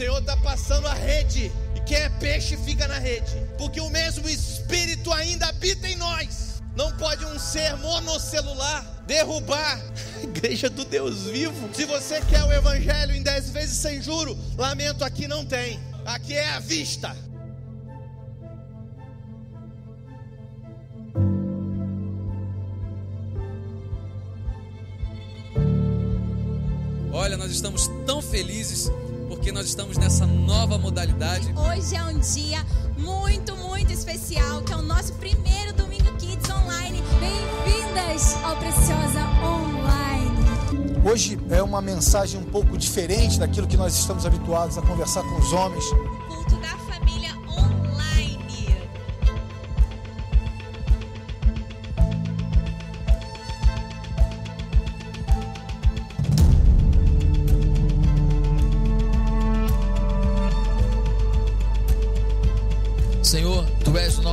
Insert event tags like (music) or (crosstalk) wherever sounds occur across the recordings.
Senhor está passando a rede. E quem é peixe fica na rede. Porque o mesmo Espírito ainda habita em nós. Não pode um ser monocelular derrubar a igreja do Deus vivo. Se você quer o evangelho em dez vezes sem juro, lamento, aqui não tem. Aqui é a vista. Olha, nós estamos tão felizes porque nós estamos nessa nova modalidade. Hoje é um dia muito, muito especial, que é o nosso primeiro Domingo Kids online. Bem-vindas ao Preciosa Online. Hoje é uma mensagem um pouco diferente daquilo que nós estamos habituados a conversar com os homens.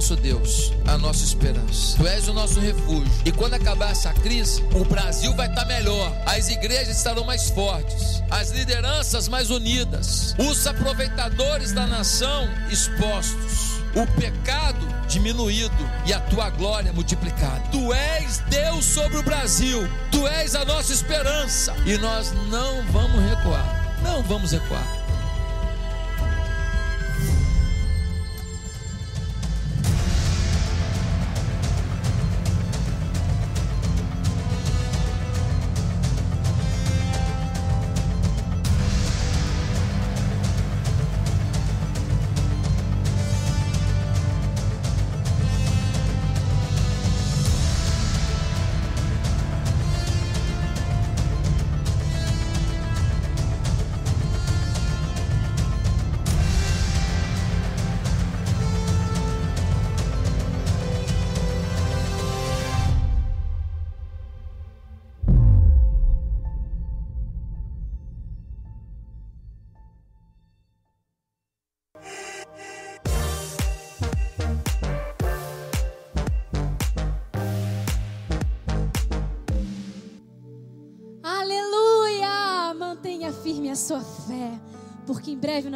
Nosso Deus, a nossa esperança. Tu és o nosso refúgio. E quando acabar essa crise, o Brasil vai estar melhor. As igrejas estarão mais fortes, as lideranças mais unidas, os aproveitadores da nação expostos. O pecado diminuído e a tua glória multiplicada. Tu és Deus sobre o Brasil, tu és a nossa esperança e nós não vamos recuar. Não vamos recuar.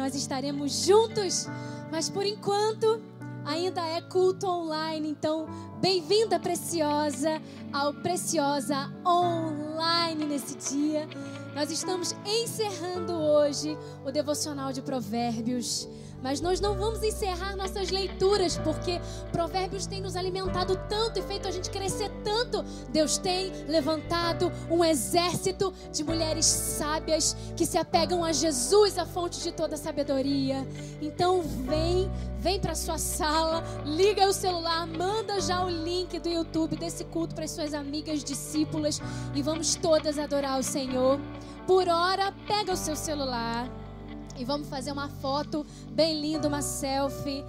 Nós estaremos juntos, mas por enquanto ainda é culto online. Então, bem-vinda, preciosa, ao Preciosa Online nesse dia. Nós estamos encerrando hoje o devocional de Provérbios. Mas nós não vamos encerrar nossas leituras, porque Provérbios tem nos alimentado tanto e feito a gente crescer tanto. Deus tem levantado um exército de mulheres sábias que se apegam a Jesus, a fonte de toda sabedoria. Então vem, vem para sua sala, liga o celular, manda já o link do YouTube desse culto para as suas amigas discípulas e vamos todas adorar o Senhor. Por hora, pega o seu celular e vamos fazer uma foto bem linda, uma selfie.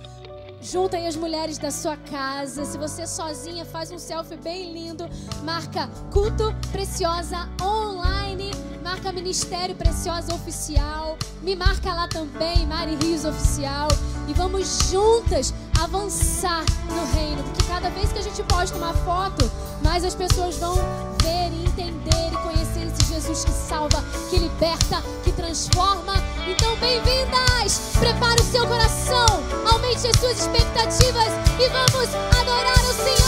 Junta aí as mulheres da sua casa. Se você sozinha, faz um selfie bem lindo. Marca Culto Preciosa Online. Marca Ministério Preciosa Oficial. Me marca lá também, Mari Rios Oficial. E vamos juntas avançar no reino. Porque cada vez que a gente posta uma foto, mais as pessoas vão Jesus que salva, que liberta, que transforma. Então, bem-vindas! Prepare o seu coração, aumente as suas expectativas e vamos adorar o Senhor!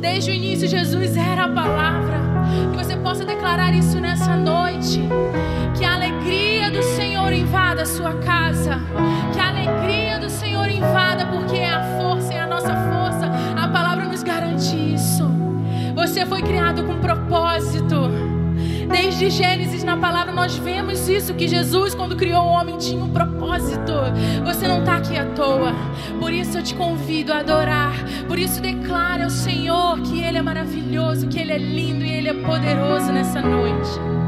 Desde o início, Jesus era a palavra. Que você possa declarar isso nessa noite. Que a alegria do Senhor invada a sua casa. Que a alegria do Senhor invada, porque é a força, é a nossa força. A palavra nos garante isso. Você foi criado com propósito. Desde Gênesis, na palavra, nós vemos isso: que Jesus, quando criou o homem, tinha um propósito. Você não está aqui à toa. Por isso eu te convido a adorar. Por isso declare ao Senhor que Ele é maravilhoso, que Ele é lindo e Ele é poderoso nessa noite.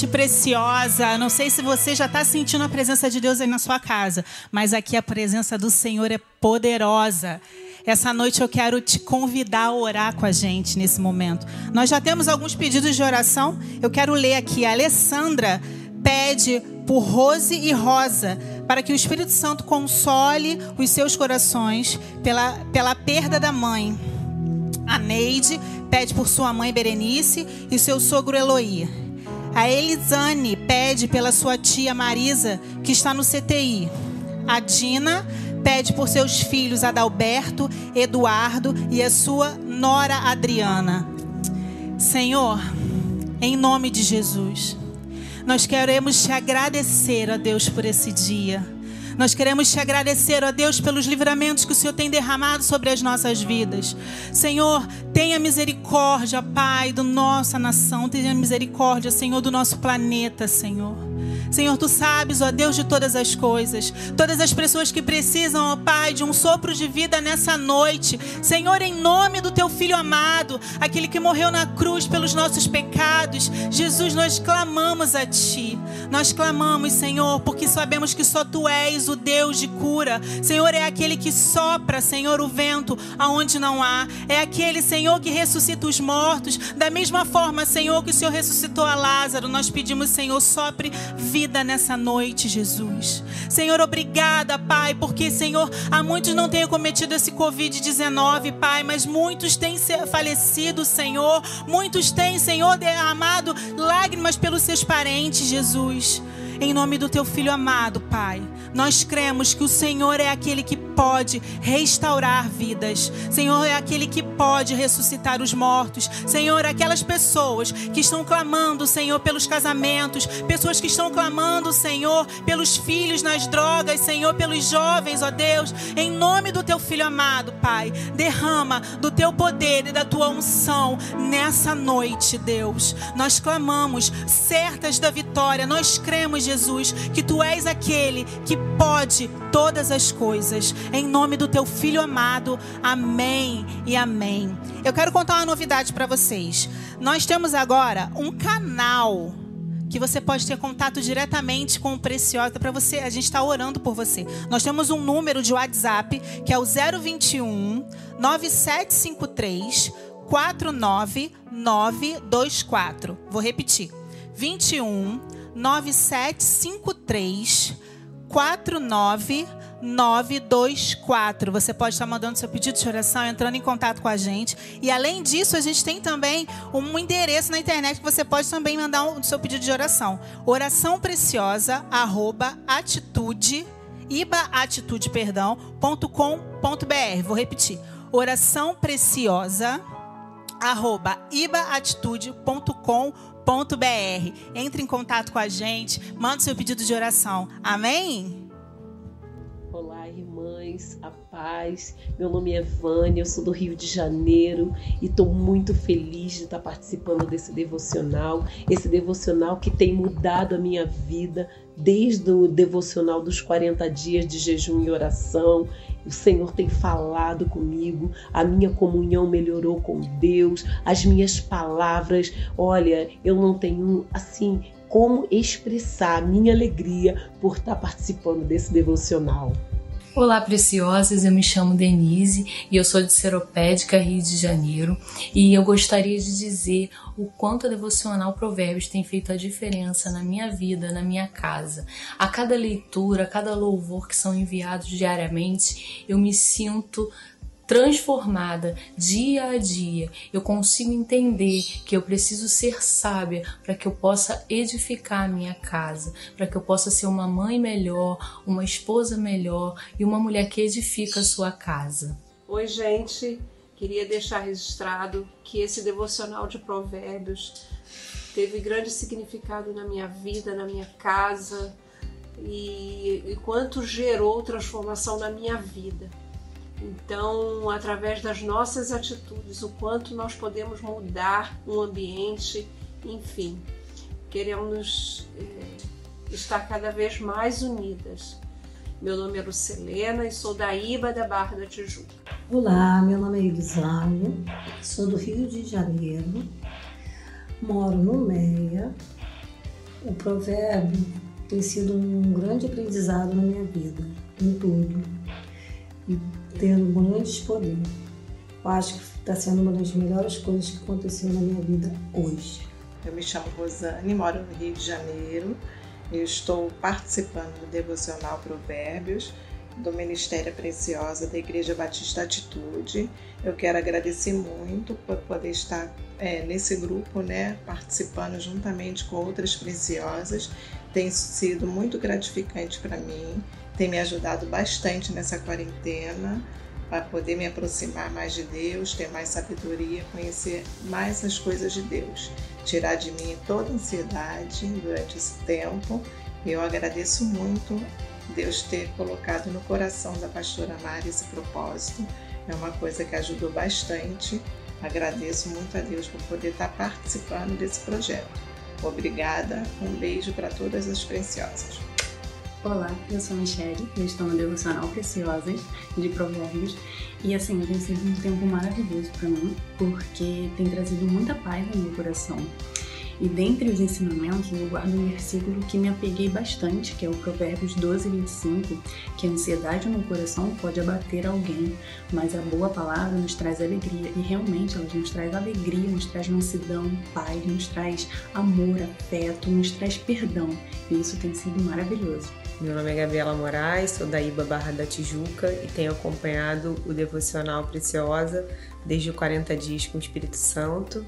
Noite, preciosa. Não sei se você já está sentindo a presença de Deus aí na sua casa, mas aqui a presença do Senhor é poderosa. Essa noite eu quero te convidar a orar com a gente nesse momento. Nós já temos alguns pedidos de oração. Eu quero ler aqui. A Alessandra pede por Rose e Rosa para que o Espírito Santo console os seus corações pela, pela perda da mãe. A Neide pede por sua mãe Berenice e seu sogro Eloí. A Elisane pede pela sua tia Marisa, que está no CTI. A Dina pede por seus filhos Adalberto, Eduardo e a sua nora Adriana. Senhor, em nome de Jesus, nós queremos te agradecer, ó Deus, por esse dia. Nós queremos te agradecer, ó Deus, pelos livramentos que o Senhor tem derramado sobre as nossas vidas. Senhor, tenha misericórdia, Pai, da nossa nação. Tenha misericórdia, Senhor, do nosso planeta, Senhor. Senhor, tu sabes, ó Deus de todas as coisas, todas as pessoas que precisam, ó Pai, de um sopro de vida nessa noite. Senhor, em nome do teu filho amado, aquele que morreu na cruz pelos nossos pecados, Jesus, nós clamamos a ti. Nós clamamos, Senhor, porque sabemos que só tu és o Deus de cura. Senhor, é aquele que sopra, Senhor, o vento aonde não há. É aquele, Senhor, que ressuscita os mortos. Da mesma forma, Senhor, que o Senhor ressuscitou a Lázaro, nós pedimos, Senhor, sopre vida nessa noite, Jesus. Senhor, obrigada, Pai, porque, Senhor, há muitos não têm cometido esse Covid-19, Pai, mas muitos têm falecido, Senhor. Muitos têm, Senhor, derramado lágrimas pelos seus parentes, Jesus. Em nome do teu filho amado, Pai, nós cremos que o Senhor é aquele que pode restaurar vidas. Senhor é aquele que pode ressuscitar os mortos. Senhor, aquelas pessoas que estão clamando, Senhor, pelos casamentos, pessoas que estão clamando, Senhor, pelos filhos nas drogas, Senhor, pelos jovens, ó Deus, em nome do teu filho amado, Pai, derrama do teu poder e da tua unção nessa noite, Deus. Nós clamamos, certas da vitória, nós cremos, Jesus, que tu és aquele que pode todas as coisas. Em nome do teu filho amado. Amém e amém. Eu quero contar uma novidade para vocês. Nós temos agora um canal que você pode ter contato diretamente com o Preciosa para você. A gente está orando por você. Nós temos um número de WhatsApp que é o 021 9753 49924. Vou repetir. 21 9753 49924. Você pode estar mandando seu pedido de oração, entrando em contato com a gente. E além disso, a gente tem também um endereço na internet que você pode também mandar o seu pedido de oração. Oração preciosa, arroba, atitude, ibaatitude, perdão, ponto com, ponto br. Vou repetir. Oração preciosa, arroba, ibaatitude.com.br www.ecc.br. Entre em contato com a gente, manda seu pedido de oração. Amém? Olá, irmãs, a paz. Meu nome é Vânia, eu sou do Rio de Janeiro e estou muito feliz de estar participando desse devocional. Esse devocional que tem mudado a minha vida desde o devocional dos 40 dias de jejum e oração. O Senhor tem falado comigo, a minha comunhão melhorou com Deus, as minhas palavras. Olha, eu não tenho assim como expressar a minha alegria por estar participando desse devocional. Olá, preciosas. Eu me chamo Denise e eu sou de Seropédica, Rio de Janeiro. E eu gostaria de dizer o quanto a devocional Provérbios tem feito a diferença na minha vida, na minha casa. A cada leitura, a cada louvor que são enviados diariamente, eu me sinto transformada dia a dia, eu consigo entender que eu preciso ser sábia para que eu possa edificar a minha casa, para que eu possa ser uma mãe melhor, uma esposa melhor e uma mulher que edifica a sua casa. Oi, gente. Queria deixar registrado que esse devocional de Provérbios teve grande significado na minha vida, na minha casa e, e quanto gerou transformação na minha vida. Então, através das nossas atitudes, o quanto nós podemos mudar um ambiente, enfim, queremos é, estar cada vez mais unidas. Meu nome é Lucelena e sou da IBA da Barra da Tijuca. Olá, meu nome é Irisália, sou do Rio de Janeiro, moro no Meia. O provérbio tem sido um grande aprendizado na minha vida, em tudo. E tendo grandes poderes. Eu acho que está sendo uma das melhores coisas que aconteceu na minha vida hoje. Eu me chamo Rosane, moro no Rio de Janeiro. Eu estou participando do Devocional Provérbios do Ministério Preciosa da Igreja Batista Atitude. Eu quero agradecer muito por poder estar é, nesse grupo, né, participando juntamente com outras preciosas. Tem sido muito gratificante para mim tem me ajudado bastante nessa quarentena para poder me aproximar mais de Deus, ter mais sabedoria, conhecer mais as coisas de Deus, tirar de mim toda ansiedade durante esse tempo. Eu agradeço muito Deus ter colocado no coração da pastora Mari esse propósito. É uma coisa que ajudou bastante. Agradeço muito a Deus por poder estar participando desse projeto. Obrigada, um beijo para todas as preciosas. Olá, eu sou a Michelle, eu estou no Devocional Preciosas de Provérbios e assim, tem sido um tempo maravilhoso para mim porque tem trazido muita paz no meu coração. E dentre os ensinamentos, eu guardo um versículo que me apeguei bastante, que é o Provérbios 12, 25, que a ansiedade no coração pode abater alguém, mas a boa palavra nos traz alegria. E realmente ela nos traz alegria, nos traz mansidão, paz, nos traz amor, afeto, nos traz perdão. E isso tem sido maravilhoso. Meu nome é Gabriela Moraes, sou da Iba Barra da Tijuca e tenho acompanhado o Devocional Preciosa desde o 40 Dias com o Espírito Santo.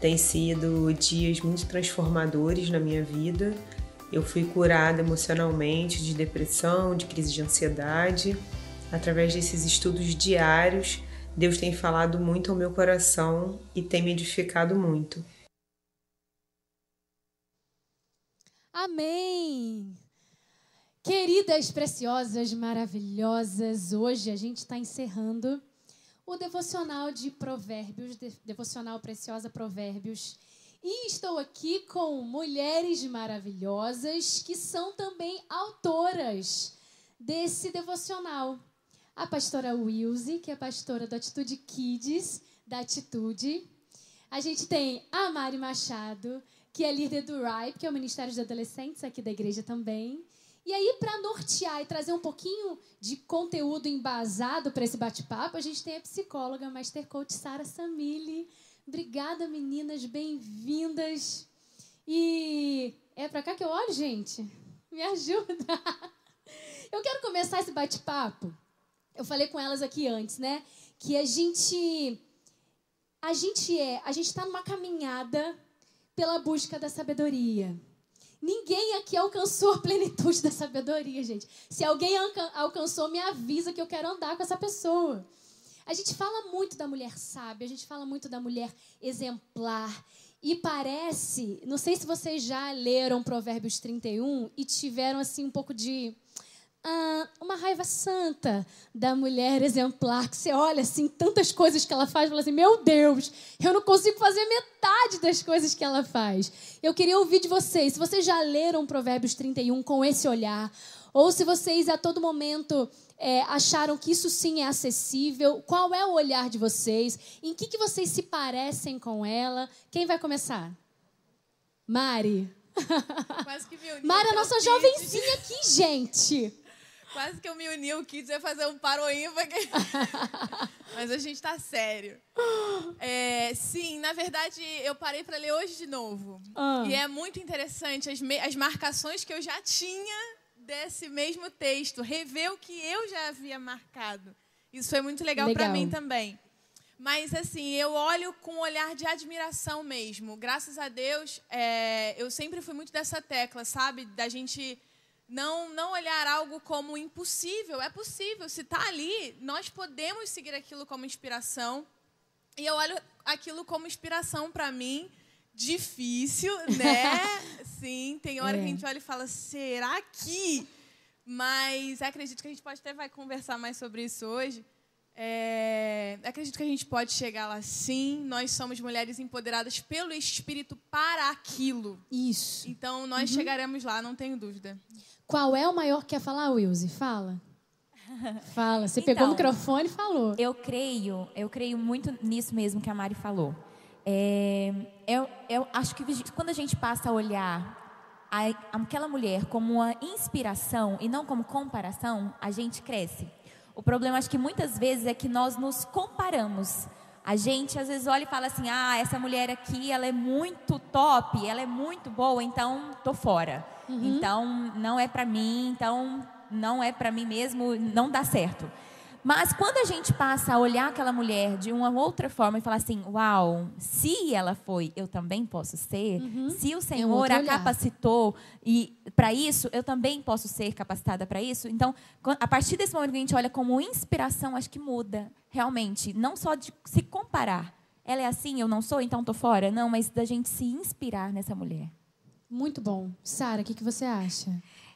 Tem sido dias muito transformadores na minha vida. Eu fui curada emocionalmente de depressão, de crise de ansiedade. Através desses estudos diários, Deus tem falado muito ao meu coração e tem me edificado muito. Amém! Queridas, preciosas, maravilhosas, hoje a gente está encerrando o devocional de Provérbios, devocional Preciosa Provérbios. E estou aqui com mulheres maravilhosas que são também autoras desse devocional. A pastora Wilze, que é pastora da Atitude Kids, da Atitude. A gente tem a Mari Machado, que é líder do RIPE, que é o Ministério de Adolescentes aqui da igreja também. E aí, para nortear e trazer um pouquinho de conteúdo embasado para esse bate-papo, a gente tem a psicóloga Master Coach Sara Samili. Obrigada, meninas, bem-vindas. E é para cá que eu olho, gente? Me ajuda. (laughs) Eu quero começar esse bate-papo. Eu falei com elas aqui antes, né? Que a gente a gente é, a gente está numa caminhada pela busca da sabedoria. Ninguém aqui alcançou a plenitude da sabedoria, gente. Se alguém alcançou, me avisa que eu quero andar com essa pessoa. A gente fala muito da mulher sábia, a gente fala muito da mulher exemplar. E parece, não sei se vocês já leram Provérbios 31 e tiveram assim um pouco de ah, uma raiva santa da mulher exemplar, que você olha assim, tantas coisas que ela faz, e fala assim: meu Deus, eu não consigo fazer metade das coisas que ela faz. Eu queria ouvir de vocês, se vocês já leram Provérbios 31 com esse olhar, ou se vocês a todo momento é, acharam que isso sim é acessível, qual é o olhar de vocês, em que, que vocês se parecem com ela. Quem vai começar? Mari. Quase que me. (laughs) Mari, a nossa Kids. jovencinha aqui, gente. Quase que eu me uni ao Kids ia fazer um paroímpa. aqui. (laughs) Mas a gente tá sério. É, sim, na verdade, eu parei para ler hoje de novo. Ah. E é muito interessante as, as marcações que eu já tinha desse mesmo texto. Rever o que eu já havia marcado. Isso foi muito legal, para Legal. mim também. Mas assim, eu olho com um olhar de admiração mesmo. Graças a Deus, é, eu sempre fui muito dessa tecla, sabe? Da gente não, não olhar algo como impossível. É possível. Se está ali, nós podemos seguir aquilo como inspiração. E eu olho aquilo como inspiração para mim. Difícil, (laughs) né? Sim, tem hora É. que a gente olha e fala, será que? Mas acredito que a gente pode até vai conversar mais sobre isso hoje. É, acredito que a gente pode chegar lá sim. Nós somos mulheres empoderadas pelo Espírito para aquilo. Isso. Então nós Uhum. chegaremos lá, não tenho dúvida. Qual é o maior que quer falar, Wilzy? Fala. (laughs) Fala. Você pegou o Então, microfone e falou. Eu creio, eu creio muito nisso mesmo que a Mari falou. É, eu, eu acho que quando a gente passa a olhar a- aquela mulher como uma inspiração e não como comparação, a gente cresce. O problema, acho que muitas vezes é que nós nos comparamos. A gente às vezes olha e fala assim: ah, essa mulher aqui, ela é muito top, ela é muito boa, então tô fora. Uhum. Então não é pra mim, então não é pra mim mesmo, não dá certo. Mas quando a gente passa a olhar aquela mulher de uma outra forma e falar assim: uau, se ela foi, eu também posso ser. Se o Senhor a capacitou e para isso, eu também posso ser capacitada para isso. Então, a partir desse momento que a gente olha como inspiração, acho que muda realmente, não só de se comparar. Ela é assim, eu não sou, então tô fora. Não, mas da gente se inspirar nessa mulher. Muito bom. Sara, o que, que você acha?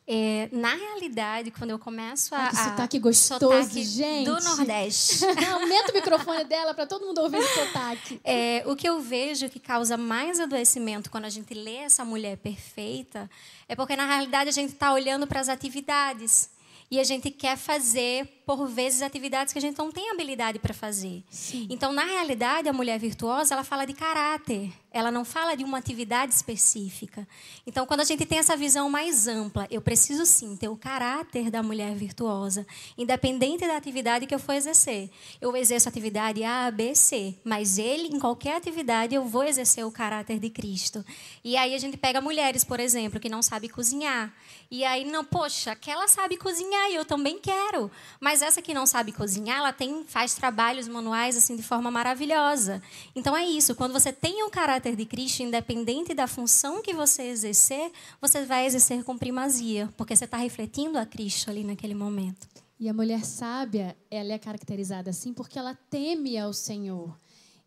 É, na realidade, quando eu começo a. Ai, que sotaque gostoso, sotaque gente. Do Nordeste. (laughs) Aumenta o microfone dela para todo mundo ouvir esse sotaque. É, o que eu vejo que causa mais adoecimento quando a gente lê essa mulher perfeita é porque, na realidade, a gente está olhando para as atividades. E a gente quer fazer, por vezes, atividades que a gente não tem habilidade para fazer. Então, na realidade, a mulher virtuosa, ela fala de caráter. Ela não fala de uma atividade específica. Então, quando a gente tem essa visão mais ampla, eu preciso sim ter o caráter da mulher virtuosa, independente da atividade que eu for exercer. Eu exerço atividade A, B, C, mas ele, em qualquer atividade, eu vou exercer o caráter de Cristo. E aí a gente pega mulheres, por exemplo, que não sabem cozinhar. E aí, não, poxa, aquela sabe cozinhar e eu também quero. Mas essa que não sabe cozinhar, ela tem, faz trabalhos manuais assim de forma maravilhosa. Então é isso, quando você tem o caráter de Cristo, independente da função que você exercer, você vai exercer com primazia, porque você está refletindo a Cristo ali naquele momento. E a mulher sábia, ela é caracterizada assim porque ela teme ao Senhor.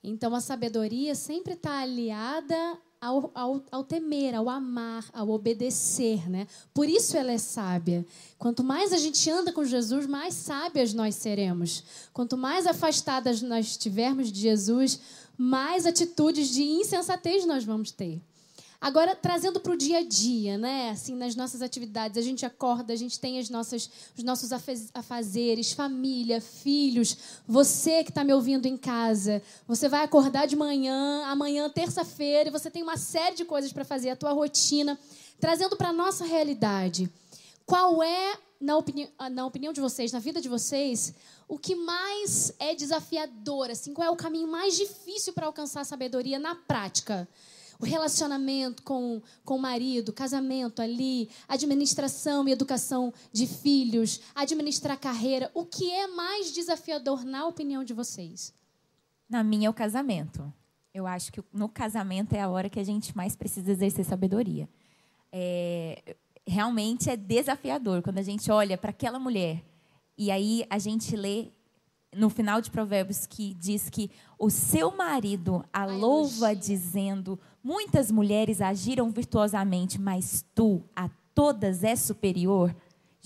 Então a sabedoria sempre está aliada ao, ao, ao temer, ao amar, ao obedecer, né? Por isso ela é sábia. Quanto mais a gente anda com Jesus, mais sábias nós seremos. Quanto mais afastadas nós estivermos de Jesus, mais atitudes de insensatez nós vamos ter. Agora, trazendo para o dia a dia, né? Assim, nas nossas atividades, a gente acorda, a gente tem as nossas, os nossos afaz- afazeres, família, filhos. Você que está me ouvindo em casa, você vai acordar de manhã, amanhã, terça-feira, e você tem uma série de coisas para fazer, a tua rotina. Trazendo para a nossa realidade, qual é, na, opini na opinião de vocês, na vida de vocês, o que mais é desafiador? Assim, qual é o caminho mais difícil para alcançar a sabedoria na prática? O relacionamento com, com o marido, casamento ali, administração e educação de filhos, administrar carreira. O que é mais desafiador, na opinião de vocês? Na minha, é o casamento. Eu acho que no casamento é a hora que a gente mais precisa exercer sabedoria. É, realmente é desafiador quando a gente olha para aquela mulher e aí a gente lê no final de Provérbios que diz que o seu marido a louva dizendo: muitas mulheres agiram virtuosamente, mas tu a todas é superior.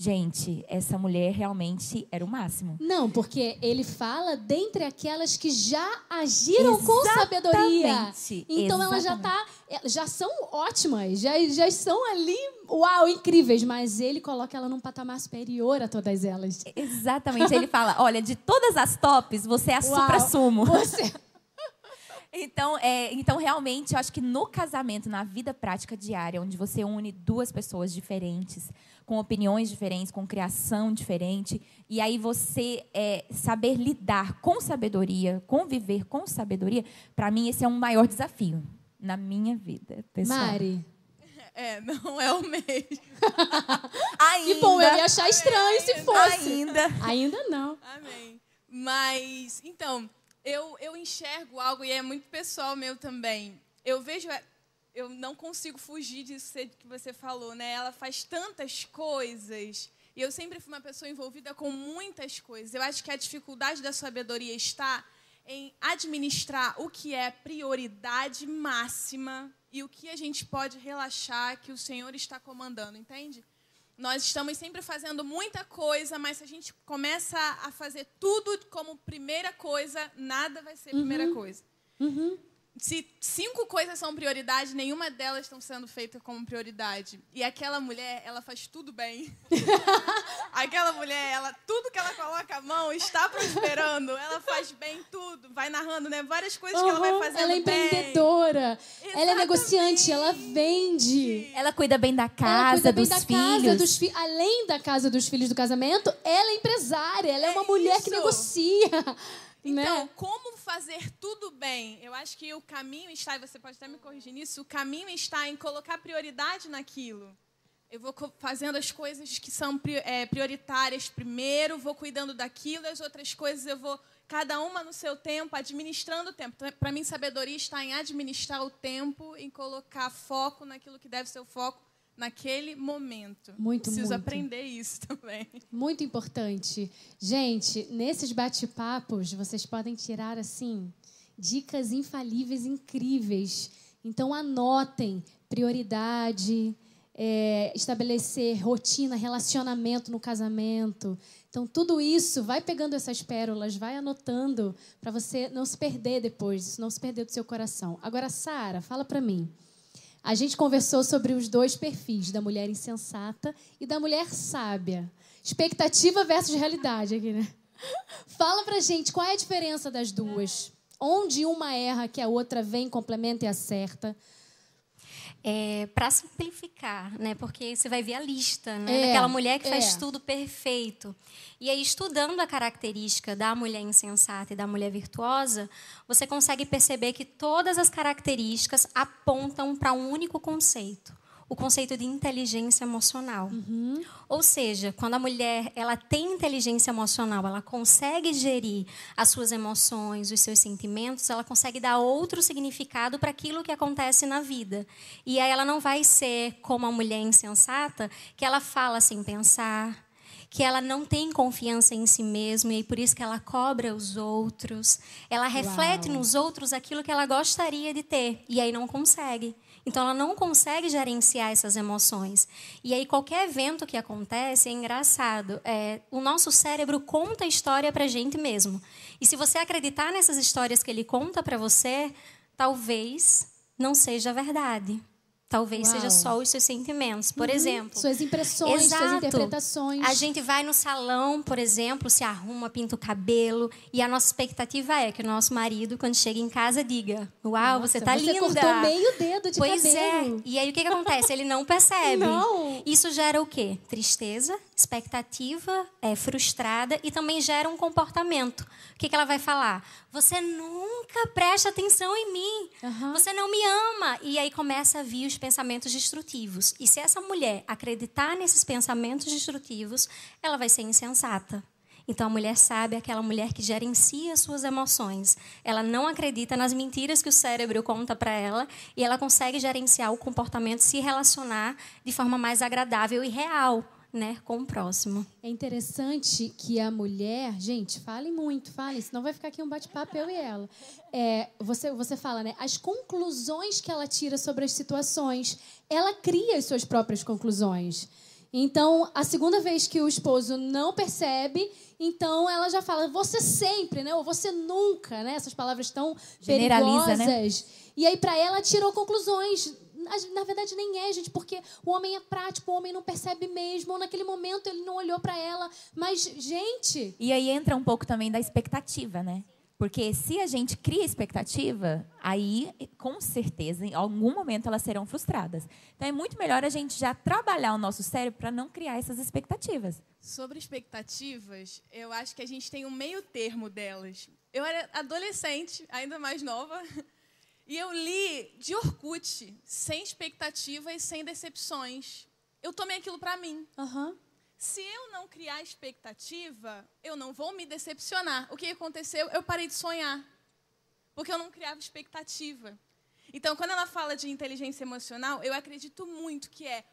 Gente, essa mulher realmente era o máximo. Não, porque ele fala dentre aquelas que já agiram com sabedoria. Exatamente, Então elas já exatamente. tá, já são ótimas, já, já são ali, uau, incríveis, mas ele coloca ela num patamar superior a todas elas. Exatamente, ele fala: olha, de todas as tops, você é a supra-sumo. Você... Então, é, então, realmente, eu acho que no casamento, na vida prática diária, onde você une duas pessoas diferentes, com opiniões diferentes, com criação diferente, e aí você é, saber lidar com sabedoria, conviver com sabedoria, para mim esse é um maior desafio na minha vida pessoal. Mari. É, não é o mesmo. Ainda. (laughs) Que bom, eu ia achar estranho se fosse. Ainda. Ainda não. Amém. Mas, então, eu, eu enxergo algo, e é muito pessoal meu também. Eu vejo, eu não consigo fugir disso que você falou, né? Ela faz tantas coisas. E eu sempre fui uma pessoa envolvida com muitas coisas. Eu acho que a dificuldade da sabedoria está em administrar o que é prioridade máxima e o que a gente pode relaxar que o Senhor está comandando, entende? Nós estamos sempre fazendo muita coisa, mas se a gente começa a fazer tudo como primeira coisa, nada vai ser primeira Uhum. coisa. Uhum. Se cinco coisas são prioridade, nenhuma delas estão sendo feitas como prioridade. E aquela mulher, ela faz tudo bem. (laughs) aquela mulher, ela tudo que ela coloca a mão está prosperando. Ela faz bem tudo. Vai narrando, né? Várias coisas que ela vai fazendo ela é bem. empreendedora. Ela é negociante, ela vende. Ela cuida bem da Ela casa, cuida bem dos da filhos. casa, dos fi além da casa dos filhos do casamento, ela é empresária, ela é, uma mulher que isso. negocia. Então, né? como fazer tudo bem? Eu acho que o caminho está, e você pode até me corrigir nisso, o caminho está em colocar prioridade naquilo. Eu vou fazendo as coisas que são é, prioritárias primeiro, vou cuidando daquilo, as outras coisas eu vou, cada uma no seu tempo, administrando o tempo. Para mim, sabedoria está em administrar o tempo, em colocar foco naquilo que deve ser o foco naquele momento. Muito, Preciso muito. aprender isso (laughs) também. Muito importante. Gente, nesses bate-papos, vocês podem tirar, assim, dicas infalíveis, incríveis. Então, anotem prioridade, é, estabelecer rotina, relacionamento no casamento. Então, tudo isso, vai pegando essas pérolas, vai anotando para você não se perder depois, não se perder do seu coração. Agora, Sara, fala para mim. A gente conversou sobre os dois perfis, da mulher insensata e da mulher sábia. Expectativa versus realidade aqui, né? Fala pra gente qual é a diferença das duas. Onde uma erra que a outra vem, complementa e acerta. É, para simplificar, né? Porque você vai ver a lista, né? É, Daquela mulher que faz é. tudo perfeito. E aí, estudando a característica da mulher insensata e da mulher virtuosa, você consegue perceber que todas as características apontam para um único conceito. O conceito de inteligência emocional. Ou seja, quando a mulher ela tem inteligência emocional, ela consegue gerir as suas emoções, os seus sentimentos, ela consegue dar outro significado para aquilo que acontece na vida. E aí ela não vai ser como a mulher insensata, que ela fala sem pensar, que ela não tem confiança em si mesma e por isso que ela cobra os outros. Ela reflete Uau. nos outros aquilo que ela gostaria de ter e aí não consegue. Então ela não consegue gerenciar essas emoções. E aí qualquer evento que acontece é engraçado. É, o nosso cérebro conta a história para gente mesmo. E se você acreditar nessas histórias que ele conta para você, talvez não seja verdade. Talvez Uau. seja só os seus sentimentos. Por Uhum. exemplo. Suas impressões, suas Exato. interpretações. A gente vai no salão, por exemplo, se arruma, pinta o cabelo, e a nossa expectativa é que o nosso marido, quando chega em casa, diga: Uau, você tá você linda. cortou meio dedo de pois cabelo. é. E aí o que, que acontece? Ele não percebe. (laughs) Não. Isso gera o quê? Tristeza, expectativa é, frustrada e também gera um comportamento. O que, que ela vai falar? Você nunca presta atenção em mim. Você não me ama. E aí começa a vir os pensamentos destrutivos. E se essa mulher acreditar nesses pensamentos destrutivos, ela vai ser insensata. Então a mulher sábia é aquela mulher que gerencia suas emoções. Ela não acredita nas mentiras que o cérebro conta para ela e ela consegue gerenciar o comportamento, se relacionar de forma mais agradável e real, né, com o próximo. É interessante que a mulher, gente, falem muito, falem, senão vai ficar aqui um bate-papo eu e ela. É, você, você fala, né? As conclusões que ela tira sobre as situações, ela cria as suas próprias conclusões. Então, a segunda vez que o esposo não percebe, então ela já fala, você sempre, né? Ou você nunca, né? Essas palavras tão Generaliza, né? perigosas. E aí, para ela, tirou conclusões. Na- verdade, nem é, gente, porque o homem é prático, o homem não percebe mesmo, ou naquele momento ele não olhou para ela. Mas, gente, E aí entra um pouco também da expectativa, né? Porque se a gente cria expectativa, aí, com certeza, em algum momento elas serão frustradas. Então é muito melhor a gente já trabalhar o nosso cérebro para não criar essas expectativas. Sobre expectativas, eu acho que a gente tem um meio termo delas. Eu era adolescente, ainda mais nova, (laughs) e eu li de Orkut, sem expectativa e sem decepções. Eu tomei aquilo para mim. Aham. Se eu não criar expectativa, eu não vou me decepcionar. O que aconteceu? Eu parei de sonhar. Porque eu não criava expectativa. Então, quando ela fala de inteligência emocional, eu acredito muito que é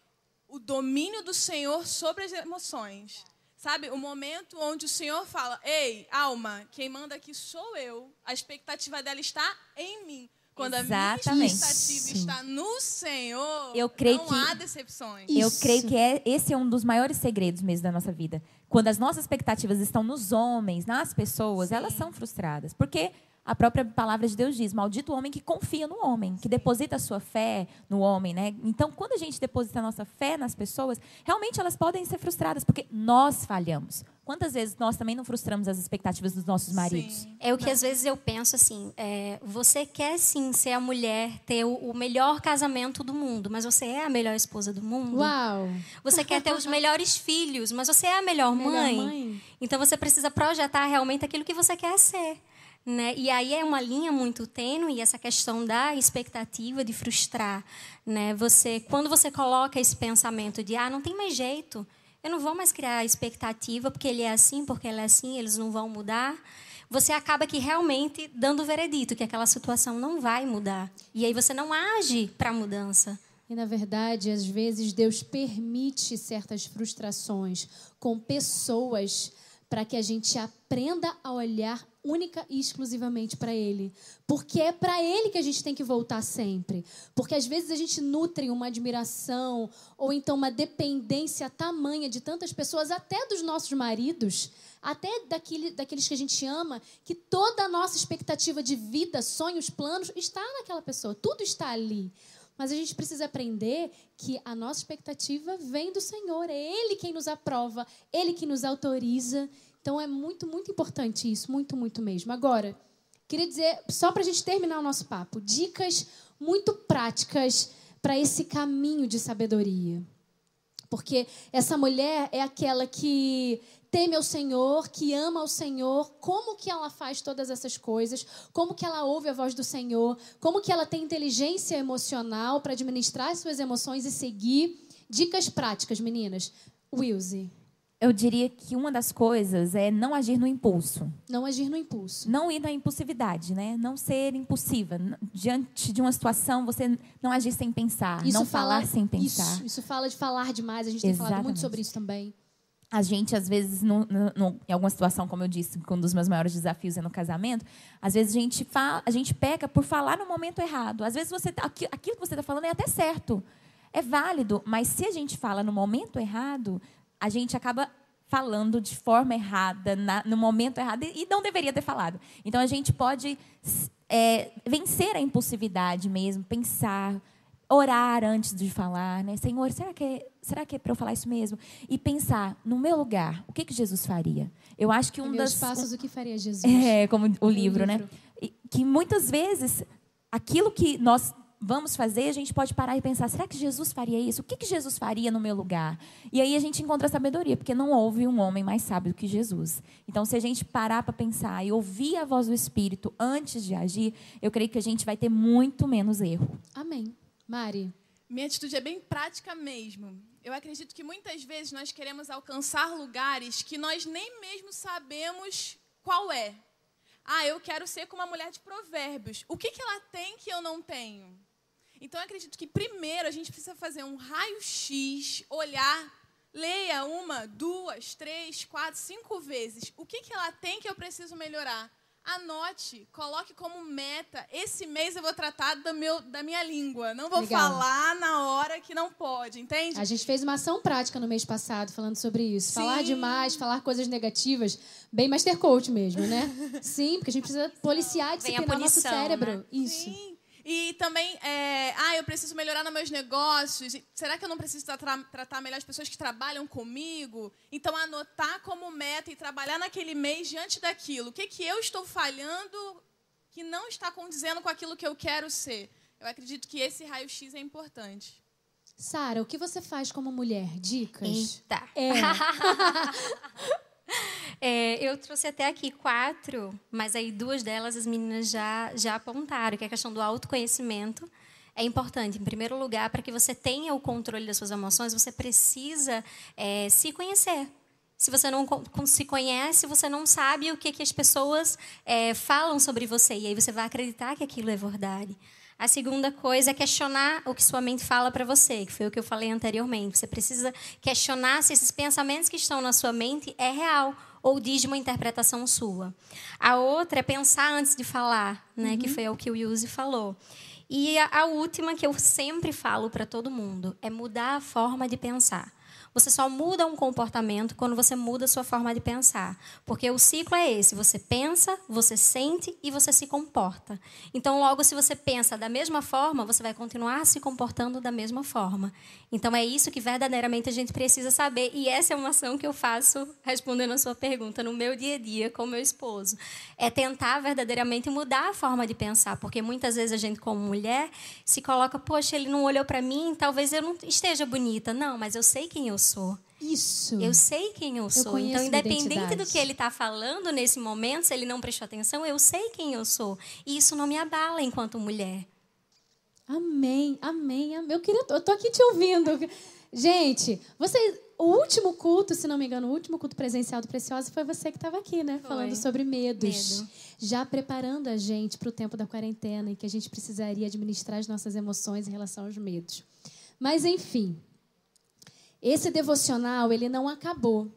o domínio do Senhor sobre as emoções. Sabe? O momento onde o Senhor fala: Ei, alma, quem manda aqui sou eu. A expectativa dela está em mim. Quando Exatamente. a minha expectativa está no Senhor, Eu creio não que há decepções. Eu creio que é, esse é um dos maiores segredos mesmo da nossa vida. Quando as nossas expectativas estão nos homens, nas pessoas, elas são frustradas. Porque a própria palavra de Deus diz: Maldito o homem que confia no homem, que deposita a sua fé no homem. Né? Então, quando a gente deposita a nossa fé nas pessoas, realmente elas podem ser frustradas, porque nós falhamos. Quantas vezes nós também não frustramos as expectativas dos nossos maridos? É o que às vezes eu penso assim: é, você quer sim ser a mulher, ter o, o melhor casamento do mundo, mas você é a melhor esposa do mundo? Uau! Você quer ter os (laughs) melhores filhos, mas você é a melhor, Melhor mãe. mãe. Então você precisa projetar realmente aquilo que você quer ser. Né? E aí é uma linha muito tênue essa questão da expectativa de frustrar, né? Você, quando você coloca esse pensamento de ah, não tem mais jeito, eu não vou mais criar expectativa porque ele é assim, porque ela é assim, eles não vão mudar. Você acaba que realmente dando o veredito que aquela situação não vai mudar. E aí você não age para a mudança. E na verdade, às vezes Deus permite certas frustrações com pessoas para que a gente aprenda a olhar única e exclusivamente para Ele. Porque é para Ele que a gente tem que voltar sempre. Porque às vezes a gente nutre uma admiração ou então uma dependência tamanha de tantas pessoas, até dos nossos maridos, até daquele, daqueles que a gente ama, que toda a nossa expectativa de vida, sonhos, planos está naquela pessoa. Tudo está ali. Mas a gente precisa aprender que a nossa expectativa vem do Senhor. É Ele quem nos aprova, Ele que nos autoriza. Então é muito, muito importante isso, muito, muito mesmo. Agora, queria dizer, só para a gente terminar o nosso papo, dicas muito práticas para esse caminho de sabedoria. Porque essa mulher é aquela que teme ao Senhor, que ama ao Senhor, como que ela faz todas essas coisas, como que ela ouve a voz do Senhor, como que ela tem inteligência emocional para administrar as suas emoções e seguir. Dicas práticas, meninas. Wilzy. Eu diria que uma das coisas é não agir no impulso. Não agir no impulso. Não ir na impulsividade, né? Não ser impulsiva. Diante de uma situação, você não agir sem pensar, não falar sem pensar. Isso, isso fala de falar demais, a gente tem falado muito Exatamente. sobre isso também. A gente, às vezes, no, no- no- em alguma situação, como eu disse, que um dos meus maiores desafios é no casamento, às vezes a gente, fala, a gente peca por falar no momento errado. Às vezes você aqui- aquilo que você está falando é até certo, é válido, mas se a gente fala no momento errado, a gente acaba falando de forma errada, na- no momento errado, e não deveria ter falado. Então, a gente pode é, vencer a impulsividade mesmo, pensar, orar antes de falar, né? Senhor, será que é, será que é para eu falar isso mesmo? E pensar no meu lugar, o que que Jesus faria? Eu acho que um das passos, o que faria Jesus? (laughs) é, como o Um livro, né? E que muitas vezes aquilo que nós vamos fazer, a gente pode parar e pensar: será que Jesus faria isso? O que, que Jesus faria no meu lugar? E aí a gente encontra sabedoria, porque não houve um homem mais sábio que Jesus. Então, se a gente parar para pensar e ouvir a voz do Espírito antes de agir, eu creio que a gente vai ter muito menos erro. Amém. Mari. Minha atitude é bem prática mesmo. Eu acredito que muitas vezes nós queremos alcançar lugares que nós nem mesmo sabemos qual é. Ah, eu quero ser como uma mulher de provérbios. O que, que ela tem que eu não tenho? Então, eu acredito que primeiro a gente precisa fazer um raio-x, olhar, leia uma, duas, três, quatro, cinco vezes. O que, que ela tem que eu preciso melhorar? Anote, coloque como meta. Esse mês eu vou tratar do meu, da minha língua. Não vou Legal. falar na hora que não pode, entende? A gente fez uma ação prática no mês passado falando sobre isso. Falar demais, falar coisas negativas, bem Master Coach mesmo, né? (laughs) Sim, porque a gente precisa policiar e disciplinar nosso cérebro. né? Isso. E também, é, ah, eu preciso melhorar nos meus negócios. Será que eu não preciso tra tratar melhor as pessoas que trabalham comigo? Então, anotar como meta e trabalhar naquele mês diante daquilo. O que, que eu estou falhando que não está condizendo com aquilo que eu quero ser? Eu acredito que esse raio-x é importante. Sara, o que você faz como mulher? Dicas? Eita. É. (laughs) (laughs) É, eu trouxe até aqui quatro, mas aí duas delas as meninas já, já apontaram, que é a questão do autoconhecimento. É importante, em primeiro lugar, para que você tenha o controle das suas emoções, você precisa é, se conhecer. Se você não se conhece, você não sabe o que, que as pessoas é, falam sobre você. E aí você vai acreditar que aquilo é verdade. A segunda coisa é questionar o que sua mente fala para você, que foi o que eu falei anteriormente. Você precisa questionar se esses pensamentos que estão na sua mente é real ou diz uma interpretação sua. A outra é pensar antes de falar, né, uhum. que foi o que o Yuzi falou. E a, a última que eu sempre falo para todo mundo é mudar a forma de pensar. Você só muda um comportamento quando você muda a sua forma de pensar. Porque o ciclo é esse: você pensa, você sente e você se comporta. Então, logo, se você pensa da mesma forma, você vai continuar se comportando da mesma forma. Então, é isso que verdadeiramente a gente precisa saber. E essa é uma ação que eu faço respondendo a sua pergunta no meu dia a dia com meu esposo. É tentar verdadeiramente mudar a forma de pensar. Porque muitas vezes a gente, como mulher, se coloca: poxa, ele não olhou para mim, talvez eu não esteja bonita. Não, mas eu sei quem eu sou. Isso. Eu sei quem eu sou. Eu então, independente do que ele está falando nesse momento, se ele não prestou atenção, eu sei quem eu sou. E isso não me abala enquanto mulher. Amém, amém, amém. Eu queria, eu tô aqui te ouvindo. Gente, você, o último culto, se não me engano, o último culto presencial do Preciosa foi você que estava aqui, né? Foi. Falando sobre medos. Medo. Já preparando a gente para o tempo da quarentena, em que a gente precisaria administrar as nossas emoções em relação aos medos. Mas, enfim, esse devocional, ele não acabou.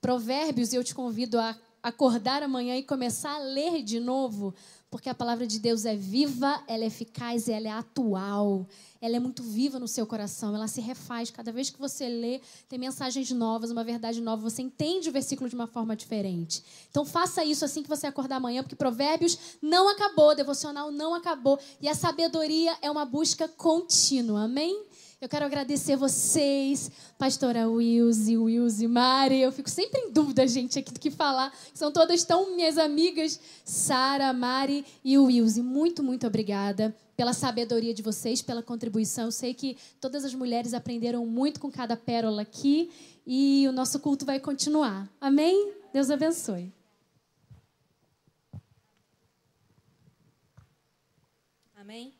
Provérbios, eu te convido a acordar amanhã e começar a ler de novo, porque a palavra de Deus é viva, ela é eficaz e ela é atual. Ela é muito viva no seu coração, ela se refaz. Cada vez que você lê, tem mensagens novas, uma verdade nova, você entende o versículo de uma forma diferente. Então faça isso assim que você acordar amanhã, porque Provérbios não acabou, devocional não acabou, e a sabedoria é uma busca contínua. Amém? Eu quero agradecer vocês, pastora Wilze, Wilze, Mari. Eu fico sempre em dúvida, gente, aqui do que falar. São todas tão minhas amigas, Sara, Mari e Wilze. Muito, muito obrigada pela sabedoria de vocês, pela contribuição. Eu sei que todas as mulheres aprenderam muito com cada pérola aqui e o nosso culto vai continuar. Amém? Deus abençoe. Amém?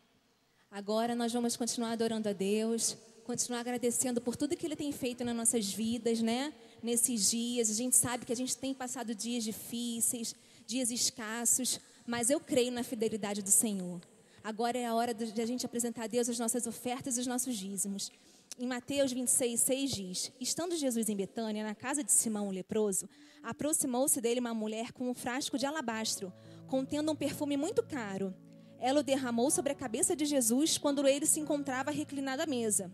Agora nós vamos continuar adorando a Deus, continuar agradecendo por tudo que Ele tem feito nas nossas vidas, né? Nesses dias, a gente sabe que a gente tem passado dias difíceis, dias escassos, mas eu creio na fidelidade do Senhor. Agora é a hora de a gente apresentar a Deus as nossas ofertas e os nossos dízimos. Em Mateus 26, 6 diz: Estando Jesus em Betânia, na casa de Simão o leproso, aproximou-se dele uma mulher com um frasco de alabastro, contendo um perfume muito caro ela o derramou sobre a cabeça de Jesus quando ele se encontrava reclinado à mesa.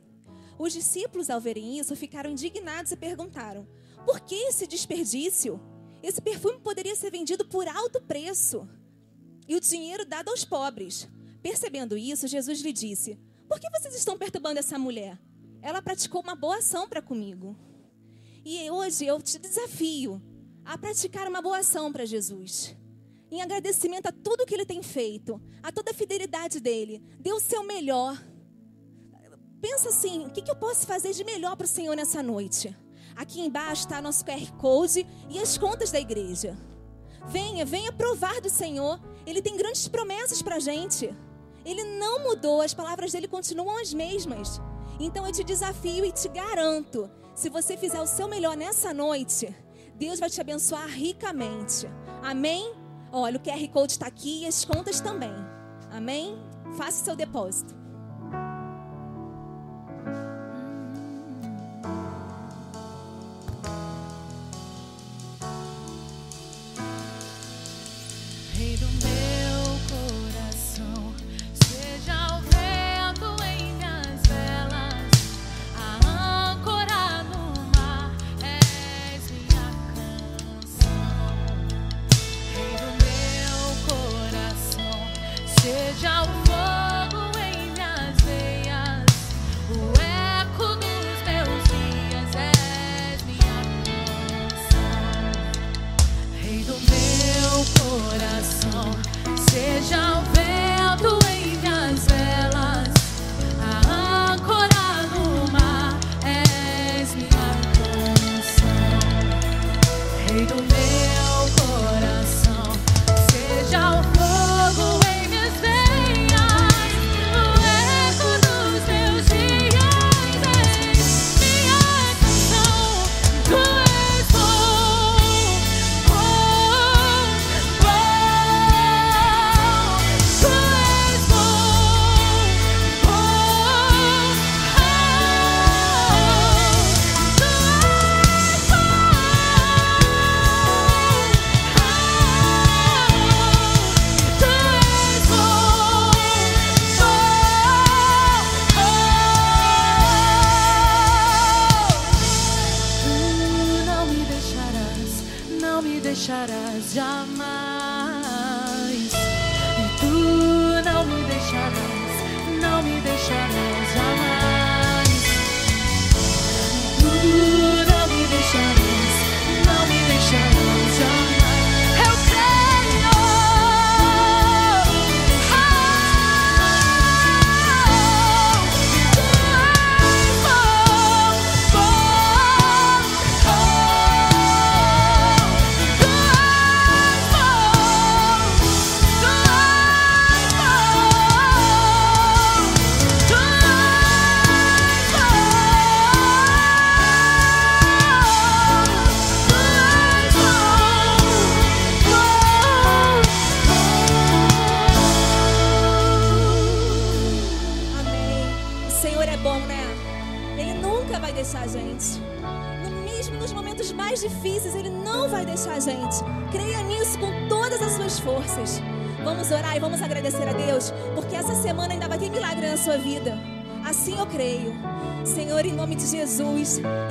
Os discípulos, ao verem isso, ficaram indignados e perguntaram: Por que esse desperdício? Esse perfume poderia ser vendido por alto preço e o dinheiro dado aos pobres. Percebendo isso, Jesus lhe disse: Por que vocês estão perturbando essa mulher? Ela praticou uma boa ação para comigo. E hoje eu te desafio a praticar uma boa ação para Jesus em agradecimento a tudo que ele tem feito, a toda a fidelidade dele. Dê o seu melhor. Pensa assim: o que, eu posso fazer de melhor para o Senhor nessa noite? Aqui embaixo está nosso QR Code e as contas da igreja. Venha, venha provar do Senhor. Ele tem grandes promessas para a gente. Ele não mudou, as palavras dele continuam as mesmas. Então eu te desafio e te garanto: se você fizer o seu melhor nessa noite, Deus vai te abençoar ricamente. Amém? Olha, o QR Code está aqui e as contas também. Amém? Faça seu depósito.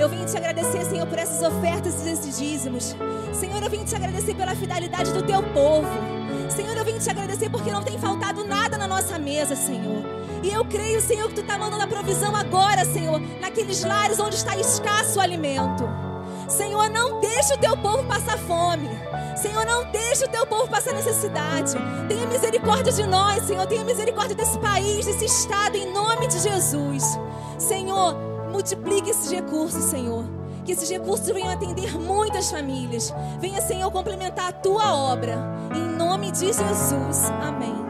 Eu venho te agradecer, Senhor, por essas ofertas e esses dízimos. Senhor, eu venho te agradecer pela fidelidade do teu povo. Senhor, eu venho te agradecer porque não tem faltado nada na nossa mesa, Senhor. E eu creio, Senhor, que tu está mandando a provisão agora, Senhor, naqueles lares onde está escasso o alimento. Senhor, não deixe o teu povo passar fome. Senhor, não deixe o teu povo passar necessidade. Tenha misericórdia de nós, Senhor. Tenha misericórdia desse país, desse estado, em nome de Jesus. Senhor, multiplique esses recursos, Senhor. Que esses recursos venham atender muitas famílias. Venha, Senhor, complementar a tua obra. Em nome de Jesus. Amém.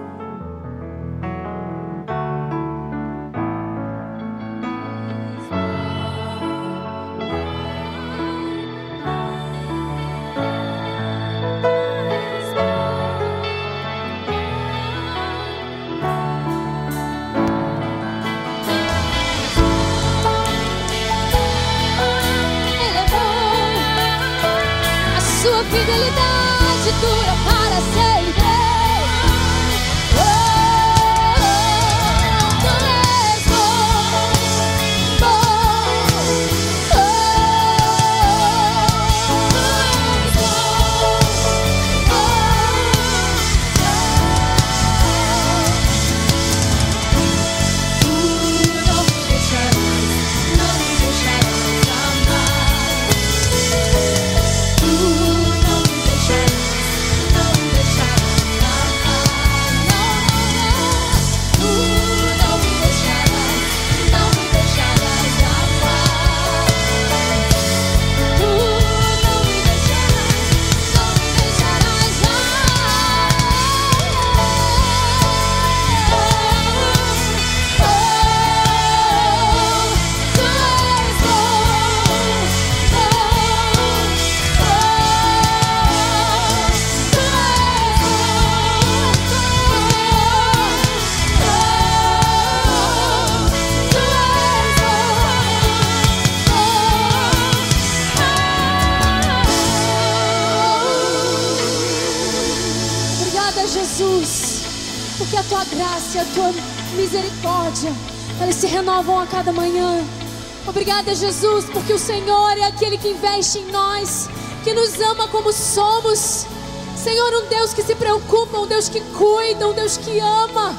Misericórdia, elas se renovam a cada manhã. Obrigada, Jesus, porque o Senhor é aquele que investe em nós, que nos ama como somos. Senhor, um Deus que se preocupa, um Deus que cuida, um Deus que ama,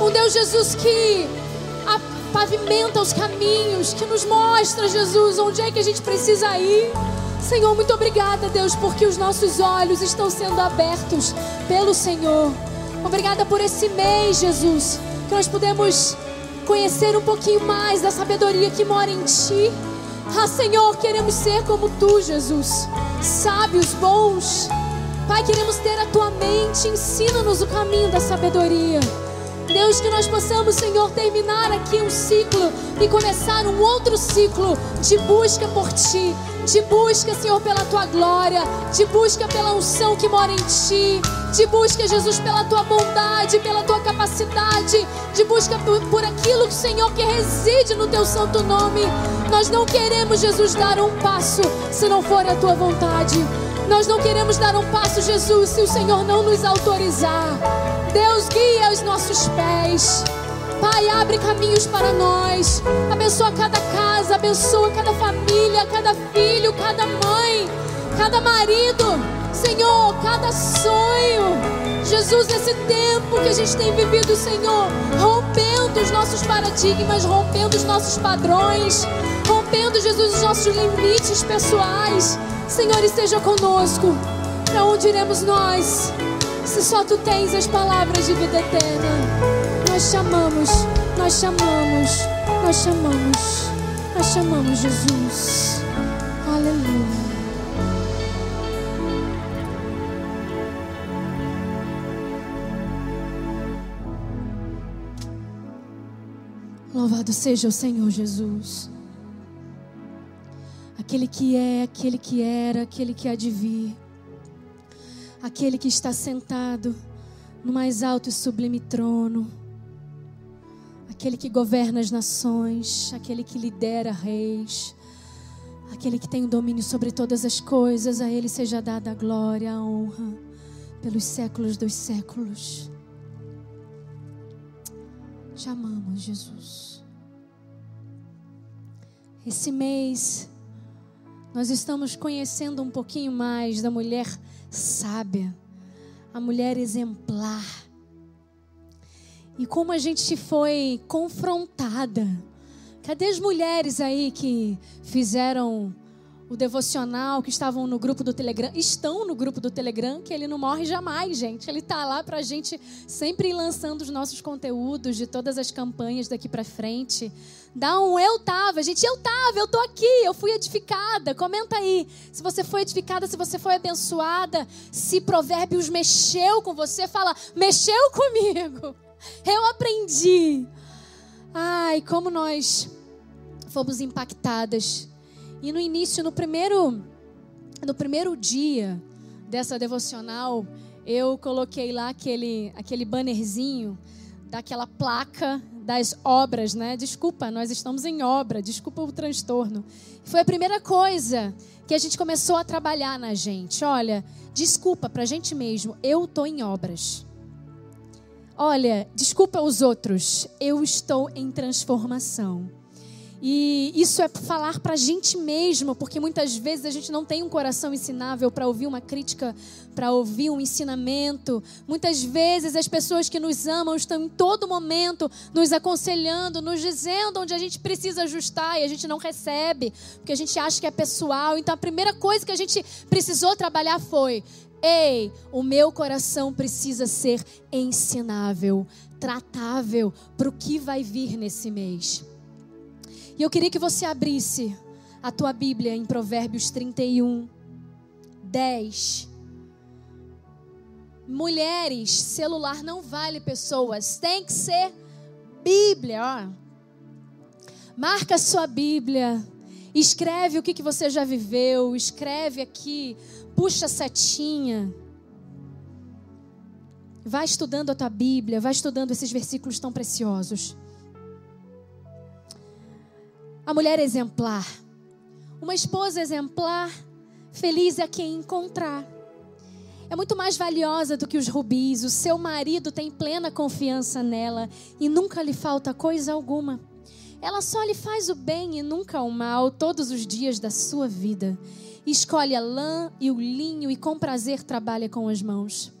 um Deus, Jesus, que pavimenta os caminhos, que nos mostra, Jesus, onde é que a gente precisa ir. Senhor, muito obrigada, Deus, porque os nossos olhos estão sendo abertos pelo Senhor. Obrigada por esse mês, Jesus, que nós podemos conhecer um pouquinho mais da sabedoria que mora em Ti. Ah, Senhor, queremos ser como Tu, Jesus, sábios, bons. Pai, queremos ter a Tua mente, ensina-nos o caminho da sabedoria. Deus, que nós possamos, Senhor, terminar aqui um ciclo e começar um outro ciclo de busca por Ti, de busca, Senhor, pela Tua glória, de busca pela unção que mora em Ti, de busca, Jesus, pela Tua bondade, pela Tua capacidade, de busca por, por aquilo, Senhor, que reside no Teu santo nome. Nós não queremos, Jesus, dar um passo se não for a Tua vontade. Nós não queremos dar um passo, Jesus, se o Senhor não nos autorizar. Deus guia os nossos pés. Pai, abre caminhos para nós. Abençoa cada casa, abençoa cada família, cada filho, cada mãe, cada marido. Senhor, cada sonho. Jesus, nesse tempo que a gente tem vivido, Senhor, rompendo os nossos paradigmas, rompendo os nossos padrões, rompendo, Jesus, os nossos limites pessoais. Senhor, esteja conosco. Para onde iremos nós? Se só tu tens as palavras de vida eterna. Nós chamamos, nós chamamos, nós chamamos, nós chamamos Jesus. Aleluia. Louvado seja o Senhor Jesus. Aquele que é, aquele que era, aquele que há de vir. Aquele que está sentado no mais alto e sublime trono. Aquele que governa as nações, aquele que lidera reis, aquele que tem o domínio sobre todas as coisas, a ele seja dada a glória, a honra pelos séculos dos séculos. Te amamos, Jesus. Esse mês nós estamos conhecendo um pouquinho mais da mulher sábia, a mulher exemplar. E como a gente foi confrontada. Cadê as mulheres aí que fizeram o devocional, que estavam no grupo do Telegram, estão no grupo do Telegram, que ele não morre jamais, gente. Ele está lá para a gente sempre lançando os nossos conteúdos de todas as campanhas daqui para frente. Dá um eu tava, gente, eu tava, eu tô aqui, eu fui edificada. Comenta aí se você foi edificada, se você foi abençoada, se Provérbios mexeu com você, fala, mexeu comigo. Eu aprendi. Ai, como nós fomos impactadas e no início, no primeiro, no primeiro dia dessa devocional, eu coloquei lá aquele, aquele bannerzinho daquela placa das obras, né? Desculpa, nós estamos em obra, desculpa o transtorno. Foi a primeira coisa que a gente começou a trabalhar na gente. Olha, desculpa para a gente mesmo, eu estou em obras. Olha, desculpa aos outros, eu estou em transformação. E isso é falar para a gente mesmo, porque muitas vezes a gente não tem um coração ensinável para ouvir uma crítica, para ouvir um ensinamento. Muitas vezes as pessoas que nos amam estão em todo momento nos aconselhando, nos dizendo onde a gente precisa ajustar e a gente não recebe, porque a gente acha que é pessoal. Então a primeira coisa que a gente precisou trabalhar foi: ei, o meu coração precisa ser ensinável, tratável para o que vai vir nesse mês. E eu queria que você abrisse a tua Bíblia em Provérbios 31, 10. Mulheres, celular não vale pessoas, tem que ser Bíblia, ó. Marca sua Bíblia, escreve o que, que você já viveu, escreve aqui, puxa a setinha. Vai estudando a tua Bíblia, vai estudando esses versículos tão preciosos. A mulher exemplar. Uma esposa exemplar, feliz é quem encontrar. É muito mais valiosa do que os rubis. O seu marido tem plena confiança nela e nunca lhe falta coisa alguma. Ela só lhe faz o bem e nunca o mal todos os dias da sua vida. Escolhe a lã e o linho e com prazer trabalha com as mãos.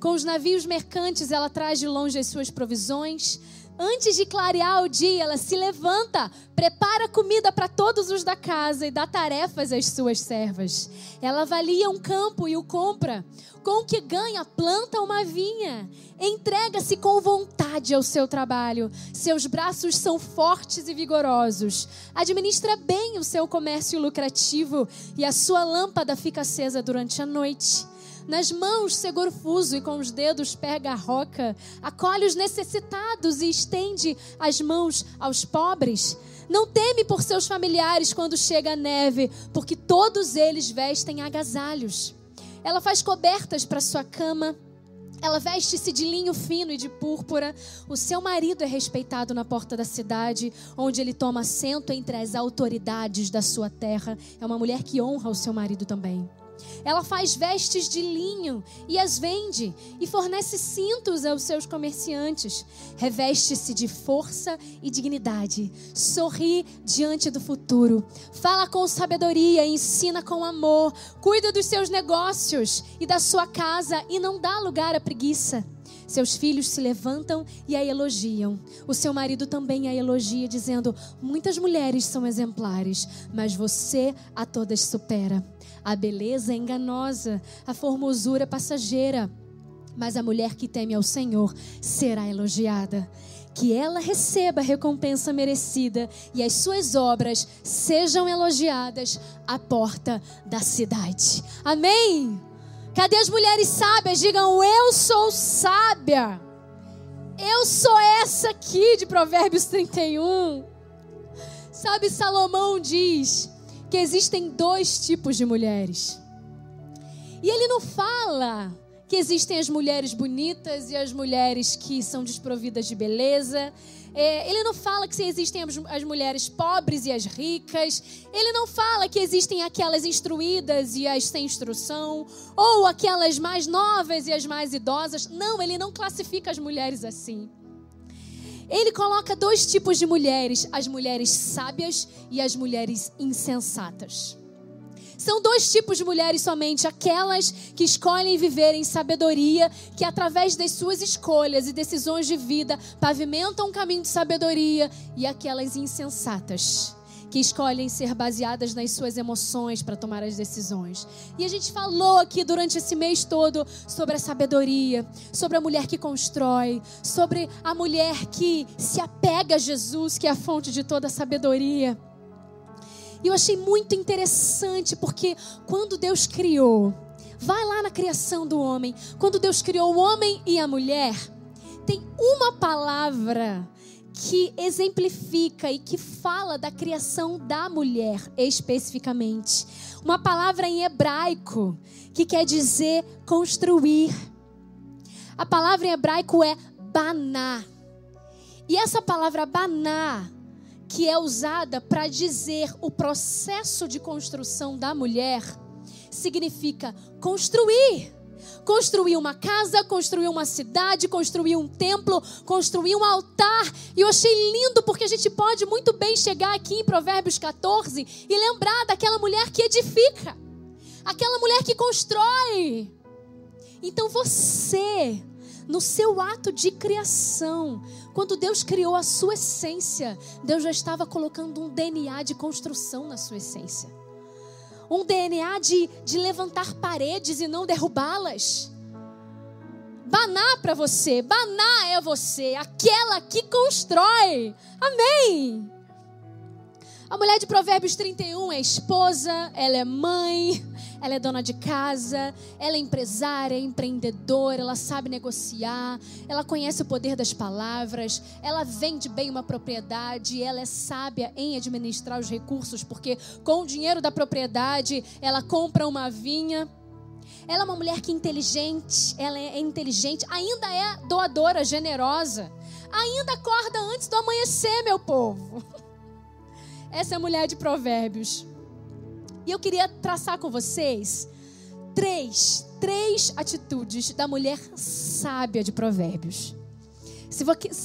Com os navios mercantes ela traz de longe as suas provisões Antes de clarear o dia, ela se levanta, prepara comida para todos os da casa e dá tarefas às suas servas. Ela avalia um campo e o compra. Com o que ganha, planta uma vinha. Entrega-se com vontade ao seu trabalho. Seus braços são fortes e vigorosos. Administra bem o seu comércio lucrativo e a sua lâmpada fica acesa durante a noite. Nas mãos segura o fuso e com os dedos pega a roca. Acolhe os necessitados e estende as mãos aos pobres. Não teme por seus familiares quando chega a neve, porque todos eles vestem agasalhos. Ela faz cobertas para sua cama. Ela veste-se de linho fino e de púrpura. O seu marido é respeitado na porta da cidade, onde ele toma assento entre as autoridades da sua terra. É uma mulher que honra o seu marido também. Ela faz vestes de linho e as vende, e fornece cintos aos seus comerciantes. Reveste-se de força e dignidade. Sorri diante do futuro. Fala com sabedoria, ensina com amor. Cuida dos seus negócios e da sua casa, e não dá lugar à preguiça. Seus filhos se levantam e a elogiam. O seu marido também a elogia, dizendo: Muitas mulheres são exemplares, mas você a todas supera. A beleza é enganosa, a formosura passageira, mas a mulher que teme ao Senhor será elogiada. Que ela receba a recompensa merecida e as suas obras sejam elogiadas à porta da cidade. Amém? Cadê as mulheres sábias? Digam: Eu sou sábia. Eu sou essa aqui de Provérbios 31. Sabe, Salomão diz que existem dois tipos de mulheres. E ele não fala que existem as mulheres bonitas e as mulheres que são desprovidas de beleza. É, ele não fala que existem as, as, mulheres pobres e as ricas. Ele não fala que existem aquelas instruídas e as sem instrução. Ou aquelas mais novas e as mais idosas. Não, ele não classifica as mulheres assim. Ele coloca dois tipos de mulheres: as mulheres sábias e as mulheres insensatas. São dois tipos de mulheres somente: aquelas que escolhem viver em sabedoria, que através das suas escolhas e decisões de vida pavimentam um caminho de sabedoria, e aquelas insensatas que escolhem ser baseadas nas suas emoções para tomar as decisões. E a gente falou aqui durante esse mês todo sobre a sabedoria, sobre a mulher que constrói, sobre a mulher que se apega a Jesus, que é a fonte de toda a sabedoria. E eu achei muito interessante porque quando Deus criou, vai lá na criação do homem, quando Deus criou o homem e a mulher, tem uma palavra que exemplifica e que fala da criação da mulher especificamente. Uma palavra em hebraico que quer dizer construir. A palavra em hebraico é baná. E essa palavra baná, que é usada para dizer o processo de construção da mulher, significa construir construir uma casa, construir uma cidade, construir um templo, construir um altar. E eu achei lindo porque a gente pode muito bem chegar aqui em Provérbios 14 e lembrar daquela mulher que edifica, aquela mulher que constrói. Então você, no seu ato de criação, quando Deus criou a sua essência, Deus já estava colocando um DNA de construção na sua essência um DNA de, de levantar paredes e não derrubá-las. Baná para você, Baná é você, aquela que constrói. Amém. A mulher de Provérbios 31 é esposa, ela é mãe, ela é dona de casa, ela é empresária, é empreendedora, ela sabe negociar, ela conhece o poder das palavras, ela vende bem uma propriedade, ela é sábia em administrar os recursos, porque com o dinheiro da propriedade ela compra uma vinha. Ela é uma mulher que é inteligente, ela é inteligente, ainda é doadora, generosa, ainda acorda antes do amanhecer, meu povo. (laughs) Essa é a mulher de Provérbios. E eu queria traçar com vocês três, três atitudes da mulher sábia de Provérbios. Se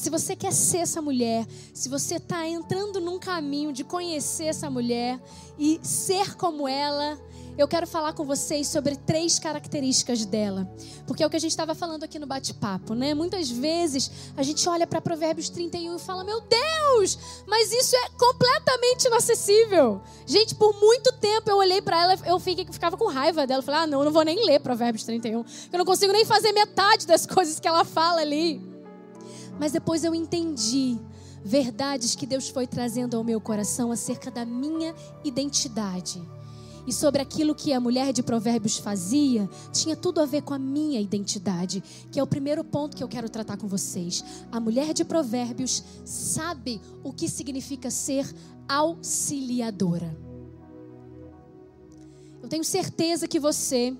você, quer ser essa mulher, se você está entrando num caminho de conhecer essa mulher e ser como ela, eu quero falar com vocês sobre três características dela. Porque é o que a gente estava falando aqui no bate-papo, né? Muitas vezes a gente olha para Provérbios 31 e fala: Meu Deus, mas isso é completamente inacessível. Gente, por muito tempo eu olhei para ela, eu fiquei, ficava com raiva dela. Eu falei: Ah, não, eu não vou nem ler Provérbios 31. Eu não consigo nem fazer metade das coisas que ela fala ali. Mas depois eu entendi verdades que Deus foi trazendo ao meu coração acerca da minha identidade e sobre aquilo que a mulher de Provérbios fazia, tinha tudo a ver com a minha identidade, que é o primeiro ponto que eu quero tratar com vocês. A mulher de Provérbios sabe o que significa ser auxiliadora. Eu tenho certeza que você,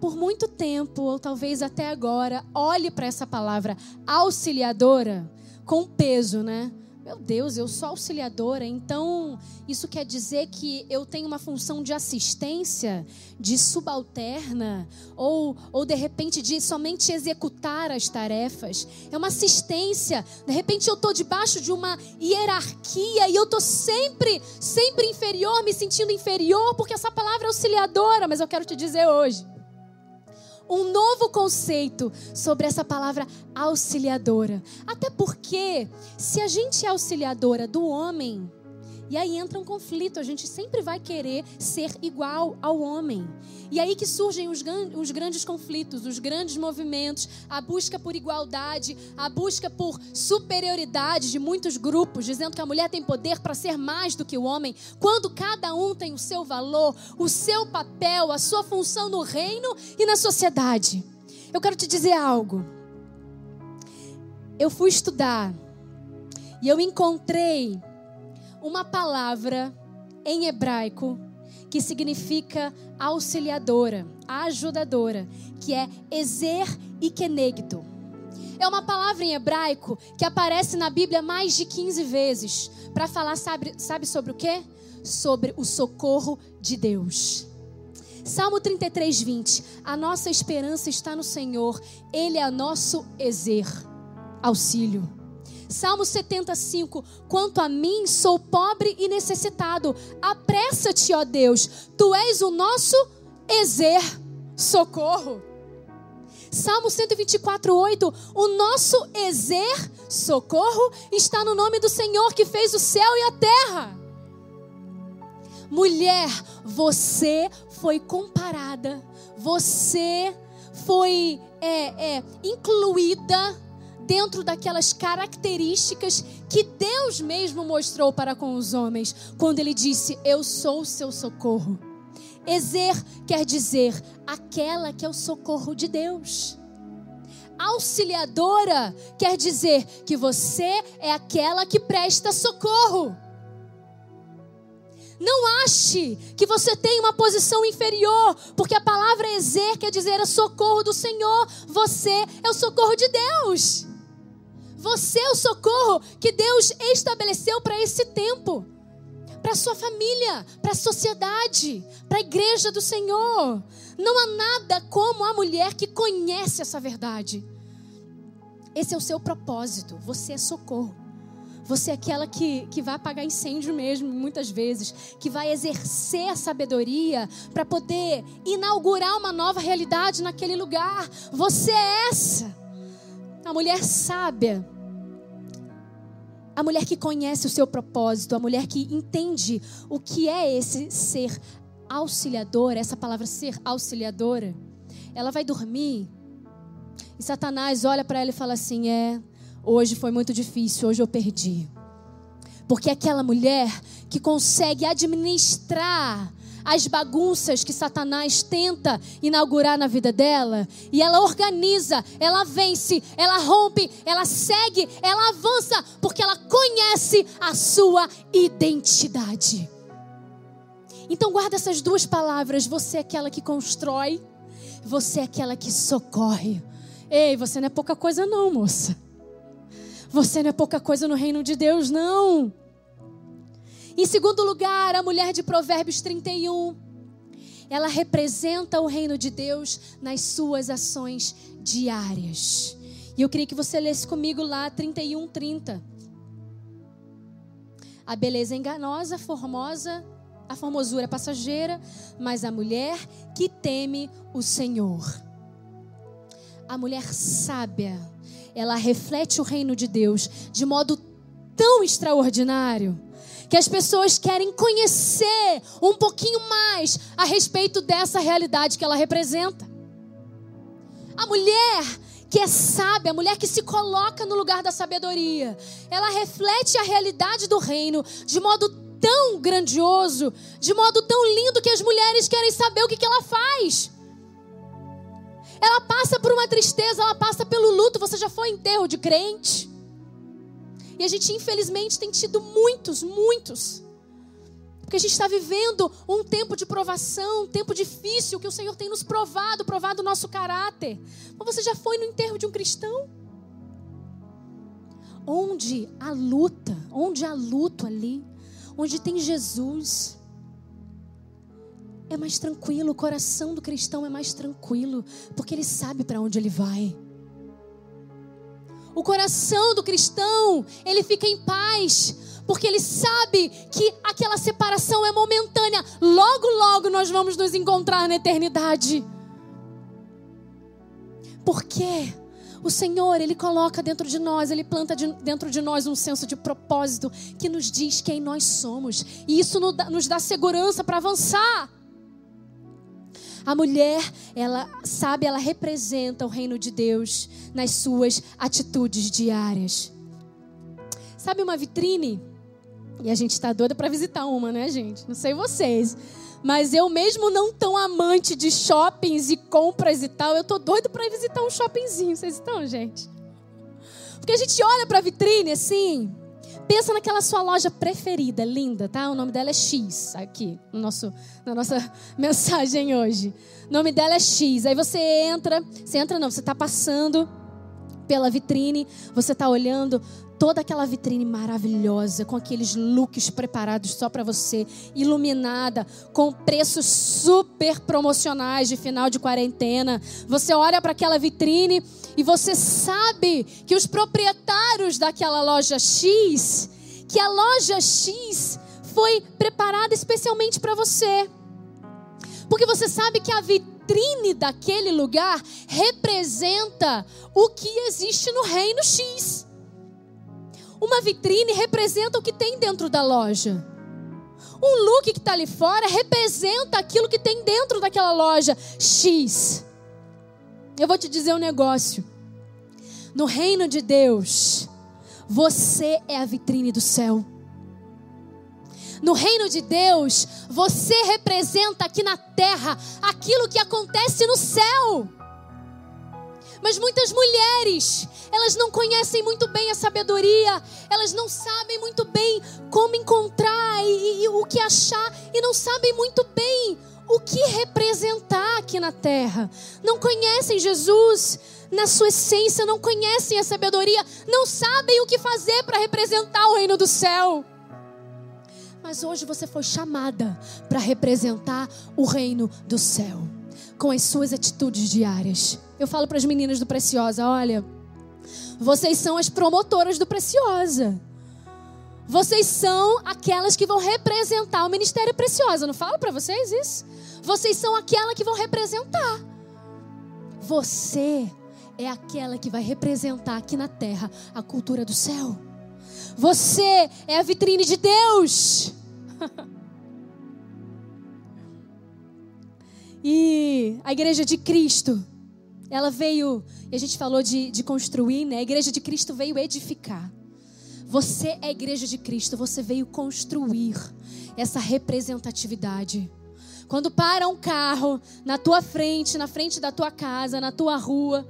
por muito tempo, ou talvez até agora, olhe para essa palavra auxiliadora com peso, né? Meu Deus, eu sou auxiliadora, então isso quer dizer que eu tenho uma função de assistência, de subalterna, ou, ou de repente de somente executar as tarefas. É uma assistência. De repente eu estou debaixo de uma hierarquia e eu estou sempre, sempre inferior, me sentindo inferior, porque essa palavra é auxiliadora, mas eu quero te dizer hoje um novo conceito sobre essa palavra auxiliadora. Até porque, se a gente é auxiliadora do homem, e aí entra um conflito, a gente sempre vai querer ser igual ao homem. E aí que surgem os, os, grandes conflitos, os grandes movimentos, a busca por igualdade, a busca por superioridade de muitos grupos, dizendo que a mulher tem poder para ser mais do que o homem, quando cada um tem o seu valor, o seu papel, a sua função no reino e na sociedade. Eu quero te dizer algo. Eu fui estudar e eu encontrei uma palavra em hebraico que significa auxiliadora, ajudadora, que é Ezer e Kenegdo. É uma palavra em hebraico que aparece na Bíblia mais de 15 vezes para falar, sabe, sabe sobre o quê? Sobre o socorro de Deus. Salmo 33, 20. A nossa esperança está no Senhor, Ele é nosso Ezer, auxílio. Salmo 75: Quanto a mim, sou pobre e necessitado. Apressa-te, ó Deus, tu és o nosso exer, socorro. Salmo 124, 8: O nosso exer, socorro, está no nome do Senhor que fez o céu e a terra. Mulher, você foi comparada, você foi é, é, incluída dentro daquelas características que Deus mesmo mostrou para com os homens, quando ele disse: Eu sou o seu socorro. Ezer quer dizer aquela que é o socorro de Deus. Auxiliadora quer dizer que você é aquela que presta socorro. Não ache que você tem uma posição inferior, porque a palavra Ezer quer dizer é socorro do Senhor. Você é o socorro de Deus. Você é o socorro que Deus estabeleceu para esse tempo. Para sua família, para a sociedade, para a igreja do Senhor. Não há nada como a mulher que conhece essa verdade. Esse é o seu propósito. Você é socorro. Você é aquela que, que vai apagar incêndio mesmo, muitas vezes, que vai exercer a sabedoria para poder inaugurar uma nova realidade naquele lugar. Você é essa. A mulher sábia a mulher que conhece o seu propósito, a mulher que entende o que é esse ser auxiliadora, essa palavra ser auxiliadora, ela vai dormir e Satanás olha para ela e fala assim: É, hoje foi muito difícil, hoje eu perdi. Porque aquela mulher que consegue administrar as bagunças que Satanás tenta inaugurar na vida dela. E ela organiza, ela vence, ela rompe, ela segue, ela avança, porque ela conhece a sua identidade. Então guarda essas duas palavras. Você é aquela que constrói, você é aquela que socorre. Ei, você não é pouca coisa não, moça. Você não é pouca coisa no reino de Deus, não. Em segundo lugar, a mulher de Provérbios 31. Ela representa o reino de Deus nas suas ações diárias. E eu queria que você lesse comigo lá 31, 30. A beleza enganosa, formosa, a formosura é passageira, mas a mulher que teme o Senhor. A mulher sábia, ela reflete o reino de Deus de modo tão extraordinário que as pessoas querem conhecer um pouquinho mais a respeito dessa realidade que ela representa. A mulher que é sábia, a mulher que se coloca no lugar da sabedoria, ela reflete a realidade do reino de modo tão grandioso, de modo tão lindo que as mulheres querem saber o que, que ela faz. Ela passa por uma tristeza, ela passa pelo luto. Você já foi enterro de crente? E a gente, infelizmente, tem tido muitos, muitos. Porque a gente está vivendo um tempo de provação, um tempo difícil que o Senhor tem nos provado, provado o nosso caráter. Mas você já foi no enterro de um cristão? Onde há luta, onde há luto ali, onde tem Jesus, é mais tranquilo, o coração do cristão é mais tranquilo, porque ele sabe para onde ele vai. O coração do cristão, ele fica em paz, porque ele sabe que aquela separação é momentânea. Logo, logo nós vamos nos encontrar na eternidade. Porque o Senhor, ele coloca dentro de nós, ele planta de, dentro de nós um senso de propósito que nos diz quem nós somos, e isso nos dá, nos dá segurança para avançar. A mulher, ela sabe, ela representa o reino de Deus nas suas atitudes diárias. Sabe uma vitrine? E a gente está doida para visitar uma, né, gente? Não sei vocês. Mas eu mesmo não tão amante de shoppings e compras e tal, eu tô doido para visitar um shoppingzinho. Vocês estão, gente? Porque a gente olha para a vitrine assim, Pensa naquela sua loja preferida, linda, tá? O nome dela é X, aqui, no nosso, na nossa (laughs) mensagem hoje. O nome dela é X. Aí você entra, você entra não, você está passando pela vitrine, você está olhando toda aquela vitrine maravilhosa, com aqueles looks preparados só para você, iluminada, com preços super promocionais de final de quarentena. Você olha para aquela vitrine e você sabe que os proprietários daquela loja X, que a loja X foi preparada especialmente para você. Porque você sabe que a vitrine daquele lugar representa o que existe no reino X. Uma vitrine representa o que tem dentro da loja. Um look que está ali fora representa aquilo que tem dentro daquela loja X. Eu vou te dizer um negócio. No reino de Deus, você é a vitrine do céu. No reino de Deus, você representa aqui na terra aquilo que acontece no céu. Mas muitas mulheres, elas não conhecem muito bem a sabedoria, elas não sabem muito bem como encontrar e, e, e o que achar, e não sabem muito bem o que representar aqui na terra. Não conhecem Jesus na sua essência, não conhecem a sabedoria, não sabem o que fazer para representar o reino do céu. Mas hoje você foi chamada para representar o reino do céu, com as suas atitudes diárias. Eu falo para as meninas do Preciosa: olha, vocês são as promotoras do Preciosa. Vocês são aquelas que vão representar o ministério Preciosa. Não falo para vocês isso? Vocês são aquela que vão representar. Você é aquela que vai representar aqui na terra a cultura do céu. Você é a vitrine de Deus. (laughs) e a igreja de Cristo, ela veio, e a gente falou de, de construir, né? A igreja de Cristo veio edificar. Você é a igreja de Cristo, você veio construir essa representatividade. Quando para um carro na tua frente, na frente da tua casa, na tua rua,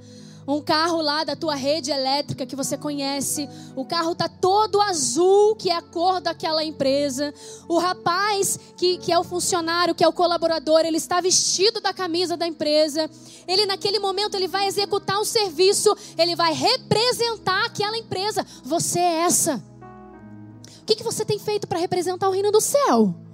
um carro lá da tua rede elétrica que você conhece. O carro tá todo azul, que é a cor daquela empresa. O rapaz que, que é o funcionário, que é o colaborador, ele está vestido da camisa da empresa. Ele naquele momento ele vai executar um serviço, ele vai representar aquela empresa. Você é essa. O que, que você tem feito para representar o reino do céu?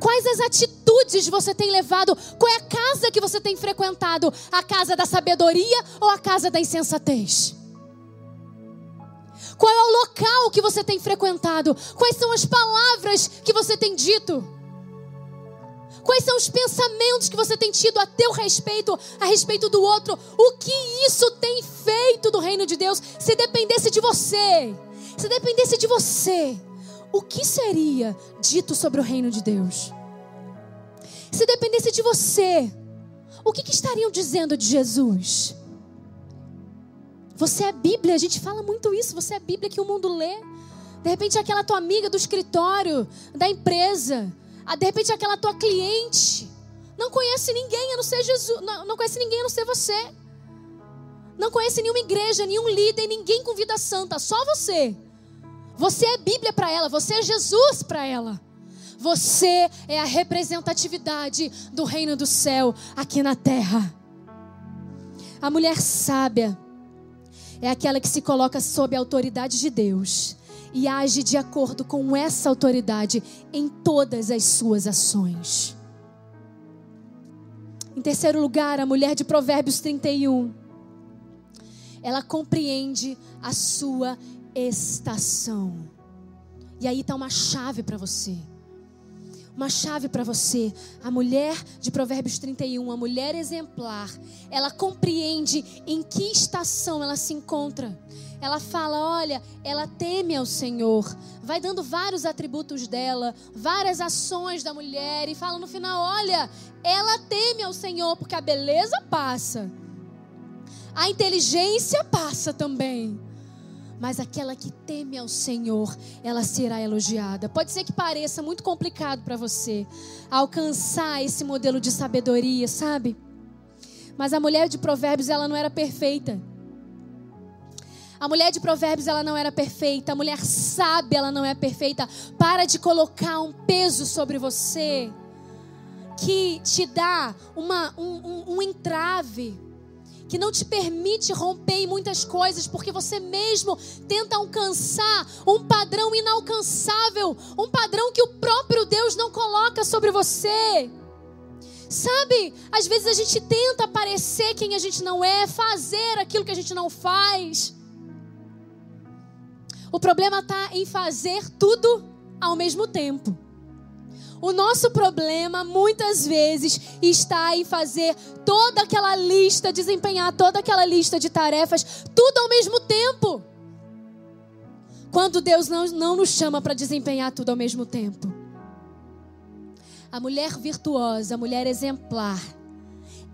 Quais as atitudes você tem levado? Qual é a casa que você tem frequentado? A casa da sabedoria ou a casa da insensatez? Qual é o local que você tem frequentado? Quais são as palavras que você tem dito? Quais são os pensamentos que você tem tido a teu respeito, a respeito do outro? O que isso tem feito do reino de Deus? Se dependesse de você, se dependesse de você, o que seria dito sobre o reino de Deus? Se dependesse de você, o que, que estariam dizendo de Jesus? Você é a Bíblia, a gente fala muito isso. Você é a Bíblia que o mundo lê. De repente, aquela tua amiga do escritório, da empresa. Ah, de repente, aquela tua cliente. Não conhece ninguém a não ser Jesus. Não, não conhece ninguém a não ser você. Não conhece nenhuma igreja, nenhum líder, ninguém com vida santa. Só você. Você é Bíblia para ela. Você é Jesus para ela. Você é a representatividade do reino do céu aqui na terra. A mulher sábia é aquela que se coloca sob a autoridade de Deus e age de acordo com essa autoridade em todas as suas ações. Em terceiro lugar, a mulher de Provérbios 31. Ela compreende a sua estação. E aí está uma chave para você uma chave para você. A mulher de Provérbios 31, a mulher exemplar, ela compreende em que estação ela se encontra. Ela fala: olha, ela teme ao Senhor. Vai dando vários atributos dela, várias ações da mulher, e fala no final: olha, ela teme ao Senhor, porque a beleza passa, a inteligência passa também mas aquela que teme ao Senhor, ela será elogiada. Pode ser que pareça muito complicado para você alcançar esse modelo de sabedoria, sabe? Mas a mulher de Provérbios, ela não era perfeita. A mulher de Provérbios, ela não era perfeita. A mulher sábia, ela não é perfeita. Para de colocar um peso sobre você que te dá uma, um, um, um entrave que não te permite romper em muitas coisas, porque você mesmo tenta alcançar um padrão inalcançável, um padrão que o próprio Deus não coloca sobre você. Sabe, às vezes a gente tenta parecer quem a gente não é, fazer aquilo que a gente não faz. O problema está em fazer tudo ao mesmo tempo. O nosso problema muitas vezes está em fazer toda aquela lista, desempenhar toda aquela lista de tarefas, tudo ao mesmo tempo. Quando Deus não, não nos chama para desempenhar tudo ao mesmo tempo. A mulher virtuosa, a mulher exemplar,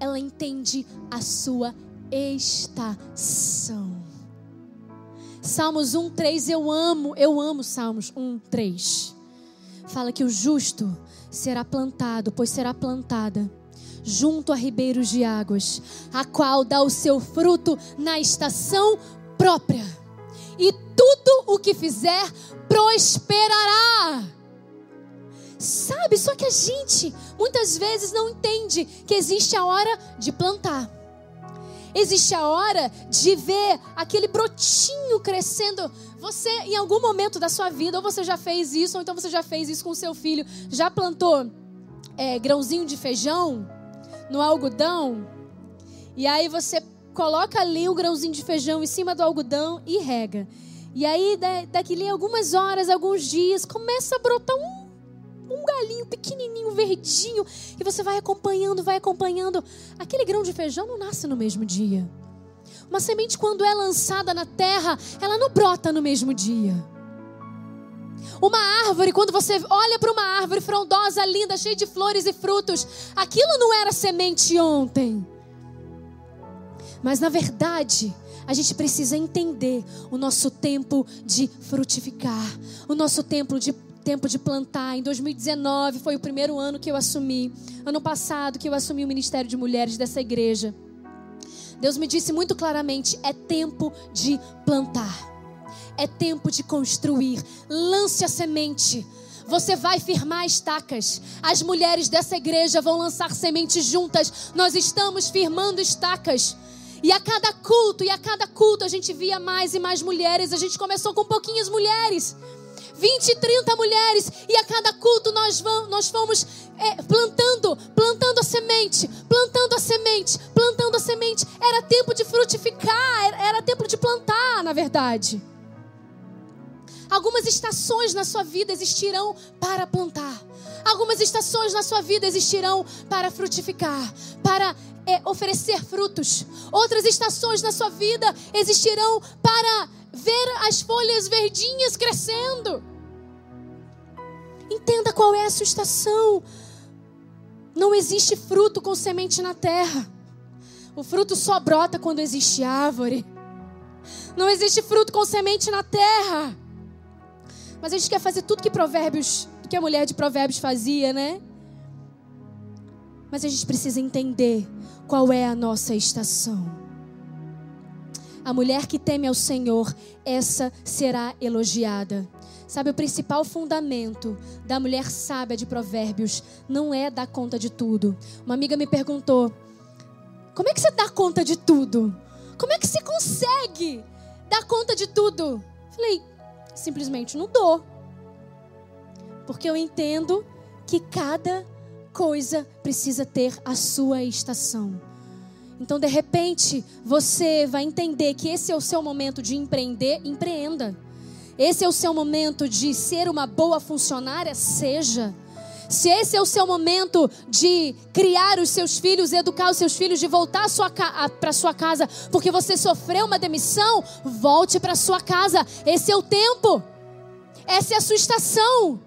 ela entende a sua estação. Salmos 1, 3, eu amo, eu amo Salmos 1, 3 fala que o justo será plantado, pois será plantada junto a ribeiros de águas, a qual dá o seu fruto na estação própria. E tudo o que fizer prosperará. Sabe, só que a gente muitas vezes não entende que existe a hora de plantar Existe a hora de ver aquele brotinho crescendo. Você, em algum momento da sua vida, ou você já fez isso, ou então você já fez isso com seu filho, já plantou é, grãozinho de feijão no algodão, e aí você coloca ali o grãozinho de feijão em cima do algodão e rega. E aí, daqui a algumas horas, alguns dias, começa a brotar um um galinho pequenininho, verdinho, e você vai acompanhando, vai acompanhando. Aquele grão de feijão não nasce no mesmo dia. Uma semente, quando é lançada na terra, ela não brota no mesmo dia. Uma árvore, quando você olha para uma árvore frondosa, linda, cheia de flores e frutos, aquilo não era semente ontem. Mas na verdade, a gente precisa entender o nosso tempo de frutificar, o nosso tempo de tempo de plantar. Em 2019 foi o primeiro ano que eu assumi. Ano passado que eu assumi o ministério de mulheres dessa igreja. Deus me disse muito claramente: é tempo de plantar. É tempo de construir. Lance a semente. Você vai firmar estacas. As mulheres dessa igreja vão lançar sementes juntas. Nós estamos firmando estacas. E a cada culto, e a cada culto a gente via mais e mais mulheres. A gente começou com pouquinhas mulheres. 20, 30 mulheres, e a cada culto nós, vamos, nós fomos é, plantando, plantando a semente, plantando a semente, plantando a semente. Era tempo de frutificar, era, era tempo de plantar, na verdade. Algumas estações na sua vida existirão para plantar. Algumas estações na sua vida existirão para frutificar, para é, oferecer frutos. Outras estações na sua vida existirão para ver as folhas verdinhas crescendo. Entenda qual é a sua estação. Não existe fruto com semente na terra. O fruto só brota quando existe árvore. Não existe fruto com semente na terra. Mas a gente quer fazer tudo que provérbios, que a mulher de provérbios fazia, né? Mas a gente precisa entender qual é a nossa estação. A mulher que teme ao Senhor, essa será elogiada. Sabe, o principal fundamento da mulher sábia de Provérbios não é dar conta de tudo. Uma amiga me perguntou: como é que você dá conta de tudo? Como é que você consegue dar conta de tudo? Falei: simplesmente não dou. Porque eu entendo que cada coisa precisa ter a sua estação. Então, de repente, você vai entender que esse é o seu momento de empreender, empreenda. Esse é o seu momento de ser uma boa funcionária, seja. Se esse é o seu momento de criar os seus filhos, educar os seus filhos, de voltar para sua casa porque você sofreu uma demissão, volte para sua casa. Esse é o tempo. Essa é a sua estação.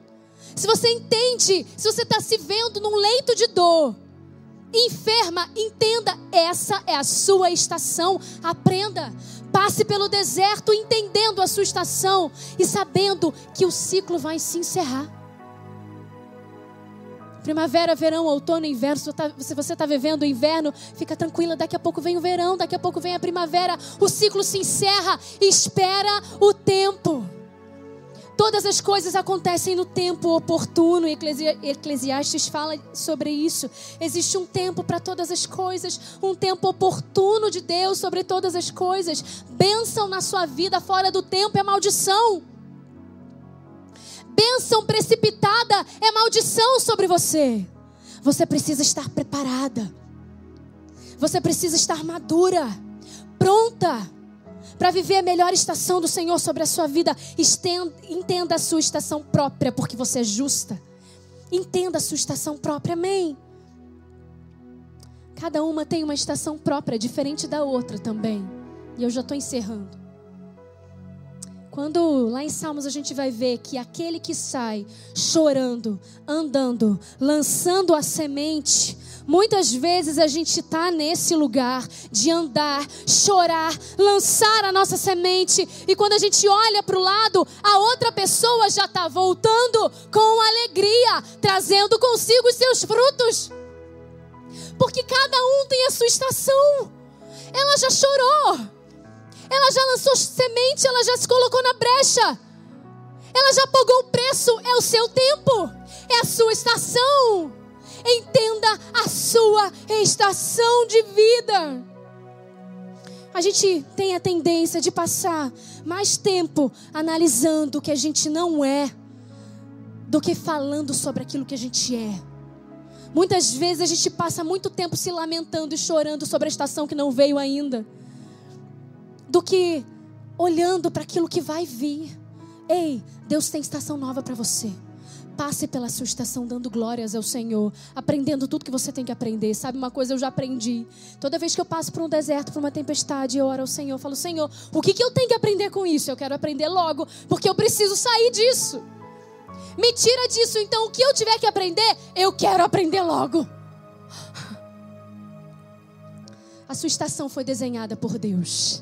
Se você entende, se você está se vendo num leito de dor, enferma, entenda, essa é a sua estação. Aprenda. Passe pelo deserto entendendo a sua estação e sabendo que o ciclo vai se encerrar. Primavera, verão, outono, inverno. Se você está vivendo o inverno, fica tranquila. Daqui a pouco vem o verão, daqui a pouco vem a primavera. O ciclo se encerra. Espera o tempo. Todas as coisas acontecem no tempo oportuno. Eclesiastes fala sobre isso. Existe um tempo para todas as coisas, um tempo oportuno de Deus sobre todas as coisas. Bênção na sua vida fora do tempo é maldição. Bênção precipitada é maldição sobre você. Você precisa estar preparada. Você precisa estar madura, pronta para viver a melhor estação do Senhor sobre a sua vida, entenda a sua estação própria, porque você é justa. Entenda a sua estação própria, amém? Cada uma tem uma estação própria, diferente da outra também. E eu já estou encerrando. Quando lá em Salmos a gente vai ver que aquele que sai chorando, andando, lançando a semente, Muitas vezes a gente está nesse lugar de andar, chorar, lançar a nossa semente, e quando a gente olha para o lado, a outra pessoa já está voltando com alegria, trazendo consigo os seus frutos. Porque cada um tem a sua estação. Ela já chorou, ela já lançou semente, ela já se colocou na brecha, ela já pagou o preço, é o seu tempo, é a sua estação. Entenda a sua estação de vida. A gente tem a tendência de passar mais tempo analisando o que a gente não é do que falando sobre aquilo que a gente é. Muitas vezes a gente passa muito tempo se lamentando e chorando sobre a estação que não veio ainda, do que olhando para aquilo que vai vir. Ei, Deus tem estação nova para você. Passe pela sua estação dando glórias ao Senhor, aprendendo tudo que você tem que aprender. Sabe uma coisa eu já aprendi. Toda vez que eu passo por um deserto, por uma tempestade, eu oro ao Senhor, eu falo: Senhor, o que, que eu tenho que aprender com isso? Eu quero aprender logo, porque eu preciso sair disso. Me tira disso, então o que eu tiver que aprender, eu quero aprender logo. A sua estação foi desenhada por Deus.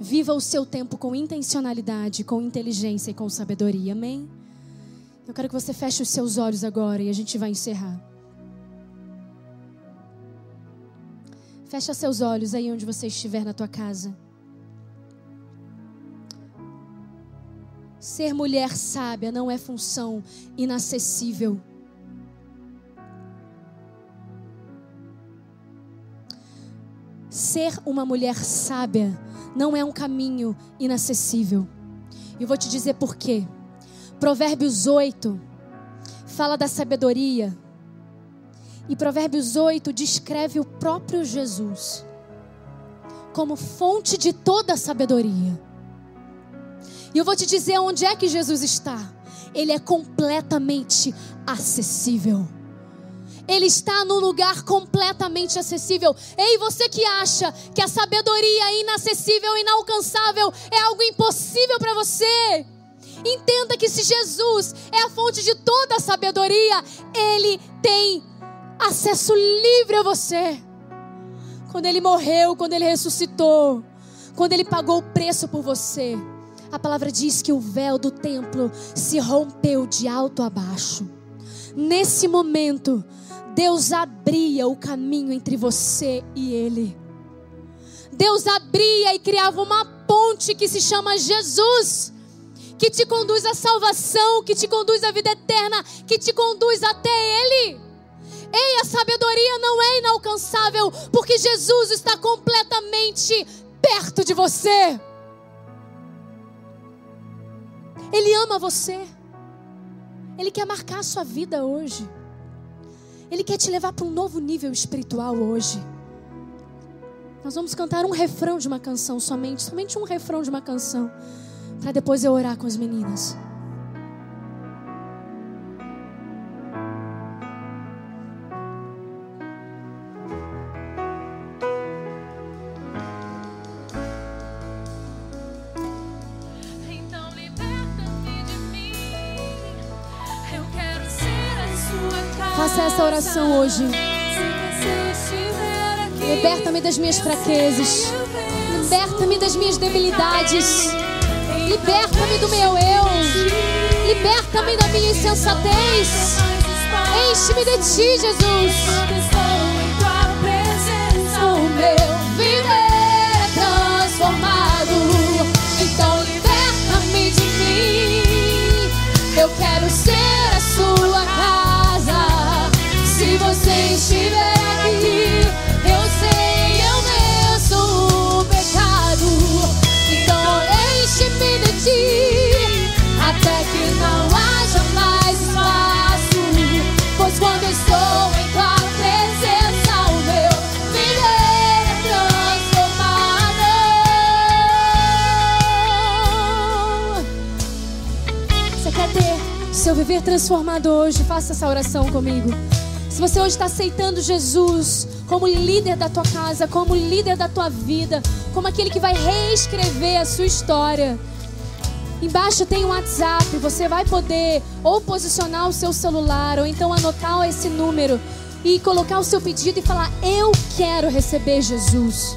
Viva o seu tempo com intencionalidade, com inteligência e com sabedoria. Amém? Eu quero que você feche os seus olhos agora e a gente vai encerrar. Fecha seus olhos aí onde você estiver na tua casa. Ser mulher sábia não é função inacessível. Ser uma mulher sábia não é um caminho inacessível. E eu vou te dizer por quê. Provérbios 8 fala da sabedoria. E Provérbios 8 descreve o próprio Jesus como fonte de toda a sabedoria. E eu vou te dizer onde é que Jesus está. Ele é completamente acessível. Ele está num lugar completamente acessível. Ei, você que acha que a sabedoria é inacessível, inalcançável, é algo impossível para você. Entenda que se Jesus é a fonte de toda a sabedoria, Ele tem acesso livre a você. Quando Ele morreu, quando Ele ressuscitou, quando Ele pagou o preço por você, a palavra diz que o véu do templo se rompeu de alto a baixo. Nesse momento, Deus abria o caminho entre você e Ele. Deus abria e criava uma ponte que se chama Jesus, que te conduz à salvação, que te conduz à vida eterna, que te conduz até Ele. Ei, a sabedoria não é inalcançável, porque Jesus está completamente perto de você. Ele ama você. Ele quer marcar a sua vida hoje. Ele quer te levar para um novo nível espiritual hoje. Nós vamos cantar um refrão de uma canção somente, somente um refrão de uma canção, para depois eu orar com as meninas. Então liberta-me de mim. Eu quero ser a sua casa. Faça essa oração hoje. Liberta-me das minhas fraquezas. Liberta-me das minhas debilidades. Liberta-me do meu eu. Liberta-me da minha insensatez. Enche-me de ti, Jesus. O meu viver é transformado. Então liberta-me de mim. Eu quero viver transformado hoje? Faça essa oração comigo. Se você hoje está aceitando Jesus como líder da tua casa, como líder da tua vida, como aquele que vai reescrever a sua história. Embaixo tem um WhatsApp, você vai poder ou posicionar o seu celular ou então anotar esse número e colocar o seu pedido e falar: Eu quero receber Jesus.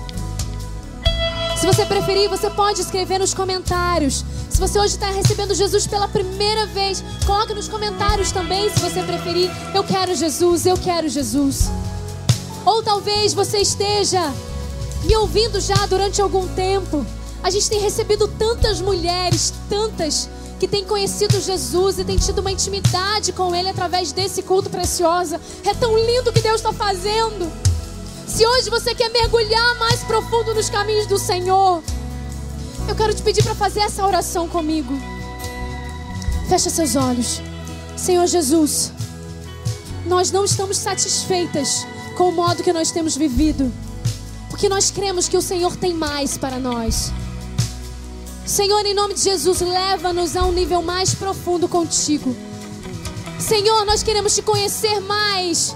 Se você preferir, você pode escrever nos comentários. Você hoje está recebendo Jesus pela primeira vez, coloque nos comentários também, se você preferir. Eu quero Jesus, eu quero Jesus. Ou talvez você esteja me ouvindo já durante algum tempo. A gente tem recebido tantas mulheres, tantas que têm conhecido Jesus e têm tido uma intimidade com Ele através desse culto precioso. É tão lindo o que Deus está fazendo. Se hoje você quer mergulhar mais profundo nos caminhos do Senhor, eu quero te pedir para fazer essa oração comigo. Fecha seus olhos. Senhor Jesus, nós não estamos satisfeitas com o modo que nós temos vivido, porque nós cremos que o Senhor tem mais para nós. Senhor, em nome de Jesus, leva-nos a um nível mais profundo contigo. Senhor, nós queremos te conhecer mais.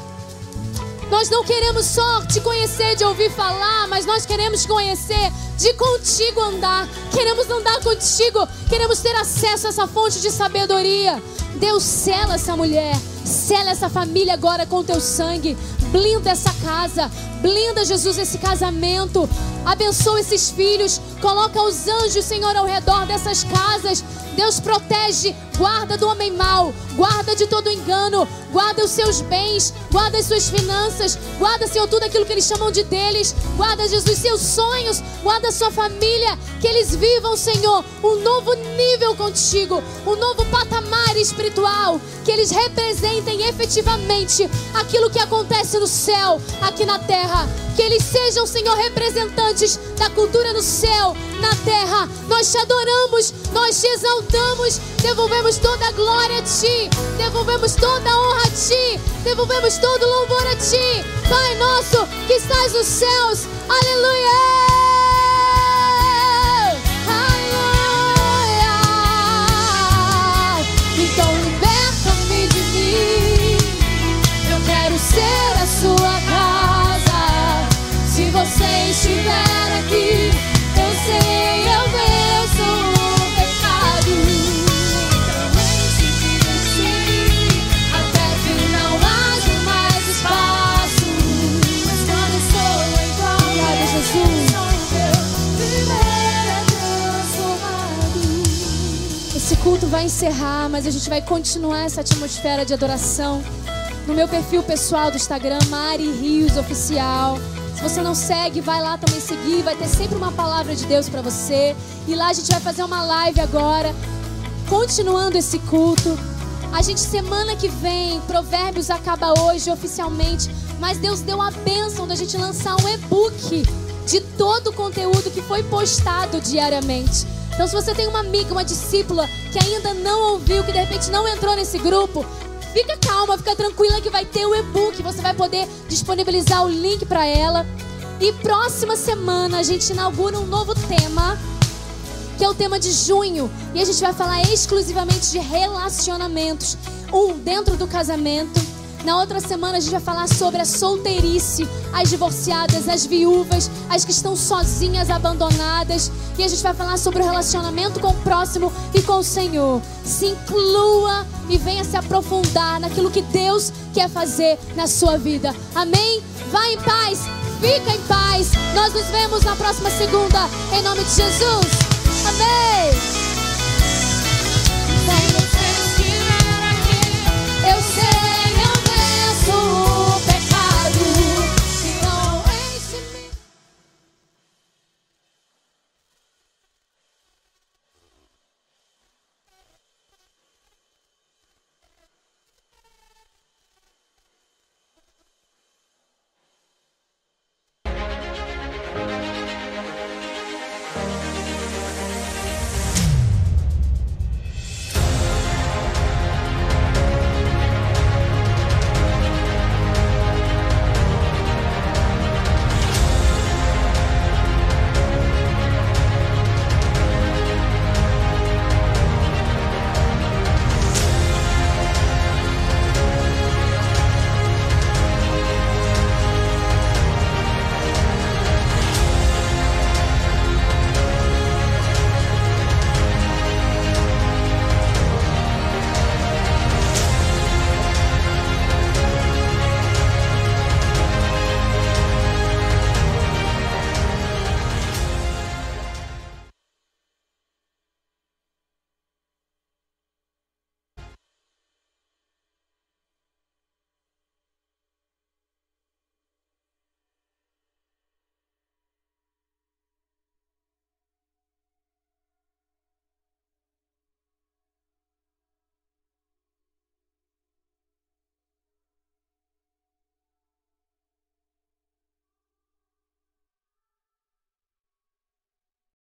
Nós não queremos só te conhecer de ouvir falar, mas nós queremos te conhecer de contigo andar. Queremos andar contigo, queremos ter acesso a essa fonte de sabedoria. Deus, sela essa mulher, sela essa família agora com teu sangue. Blinda essa casa, blinda, Jesus, esse casamento. Abençoa esses filhos, coloca os anjos, Senhor, ao redor dessas casas. Deus protege, guarda do homem mau, guarda de todo engano, guarda os seus bens, guarda as suas finanças, guarda, Senhor, tudo aquilo que eles chamam de deles, guarda, Jesus, seus sonhos, guarda a sua família, que eles vivam, Senhor, um novo nível contigo, um novo patamar espiritual, que eles representem efetivamente aquilo que acontece no céu, aqui na terra, que eles sejam, Senhor, representantes da cultura no céu, na terra. Nós te adoramos, nós te exaltamos, devolvemos toda a glória a Ti, devolvemos toda a honra a Ti, devolvemos todo o louvor a Ti, Pai nosso que estás nos céus, aleluia! Então liberta-me de mim. Eu quero ser a sua casa. Se você estiver aqui, eu sei. Vai encerrar, mas a gente vai continuar essa atmosfera de adoração no meu perfil pessoal do Instagram, Mari Rios Oficial. Se você não segue, vai lá também seguir. Vai ter sempre uma palavra de Deus para você. E lá a gente vai fazer uma live agora, continuando esse culto. A gente, semana que vem, Provérbios acaba hoje oficialmente. Mas Deus deu a bênção da gente lançar um e-book de todo o conteúdo que foi postado diariamente. Então, se você tem uma amiga, uma discípula que ainda não ouviu, que de repente não entrou nesse grupo, fica calma, fica tranquila que vai ter o e-book. Você vai poder disponibilizar o link para ela. E próxima semana a gente inaugura um novo tema, que é o tema de junho. E a gente vai falar exclusivamente de relacionamentos. Um dentro do casamento na outra semana a gente vai falar sobre a solteirice, as divorciadas, as viúvas, as que estão sozinhas, abandonadas. E a gente vai falar sobre o relacionamento com o próximo e com o Senhor. Se inclua e venha se aprofundar naquilo que Deus quer fazer na sua vida. Amém? Vá em paz, fica em paz. Nós nos vemos na próxima segunda, em nome de Jesus. Amém. so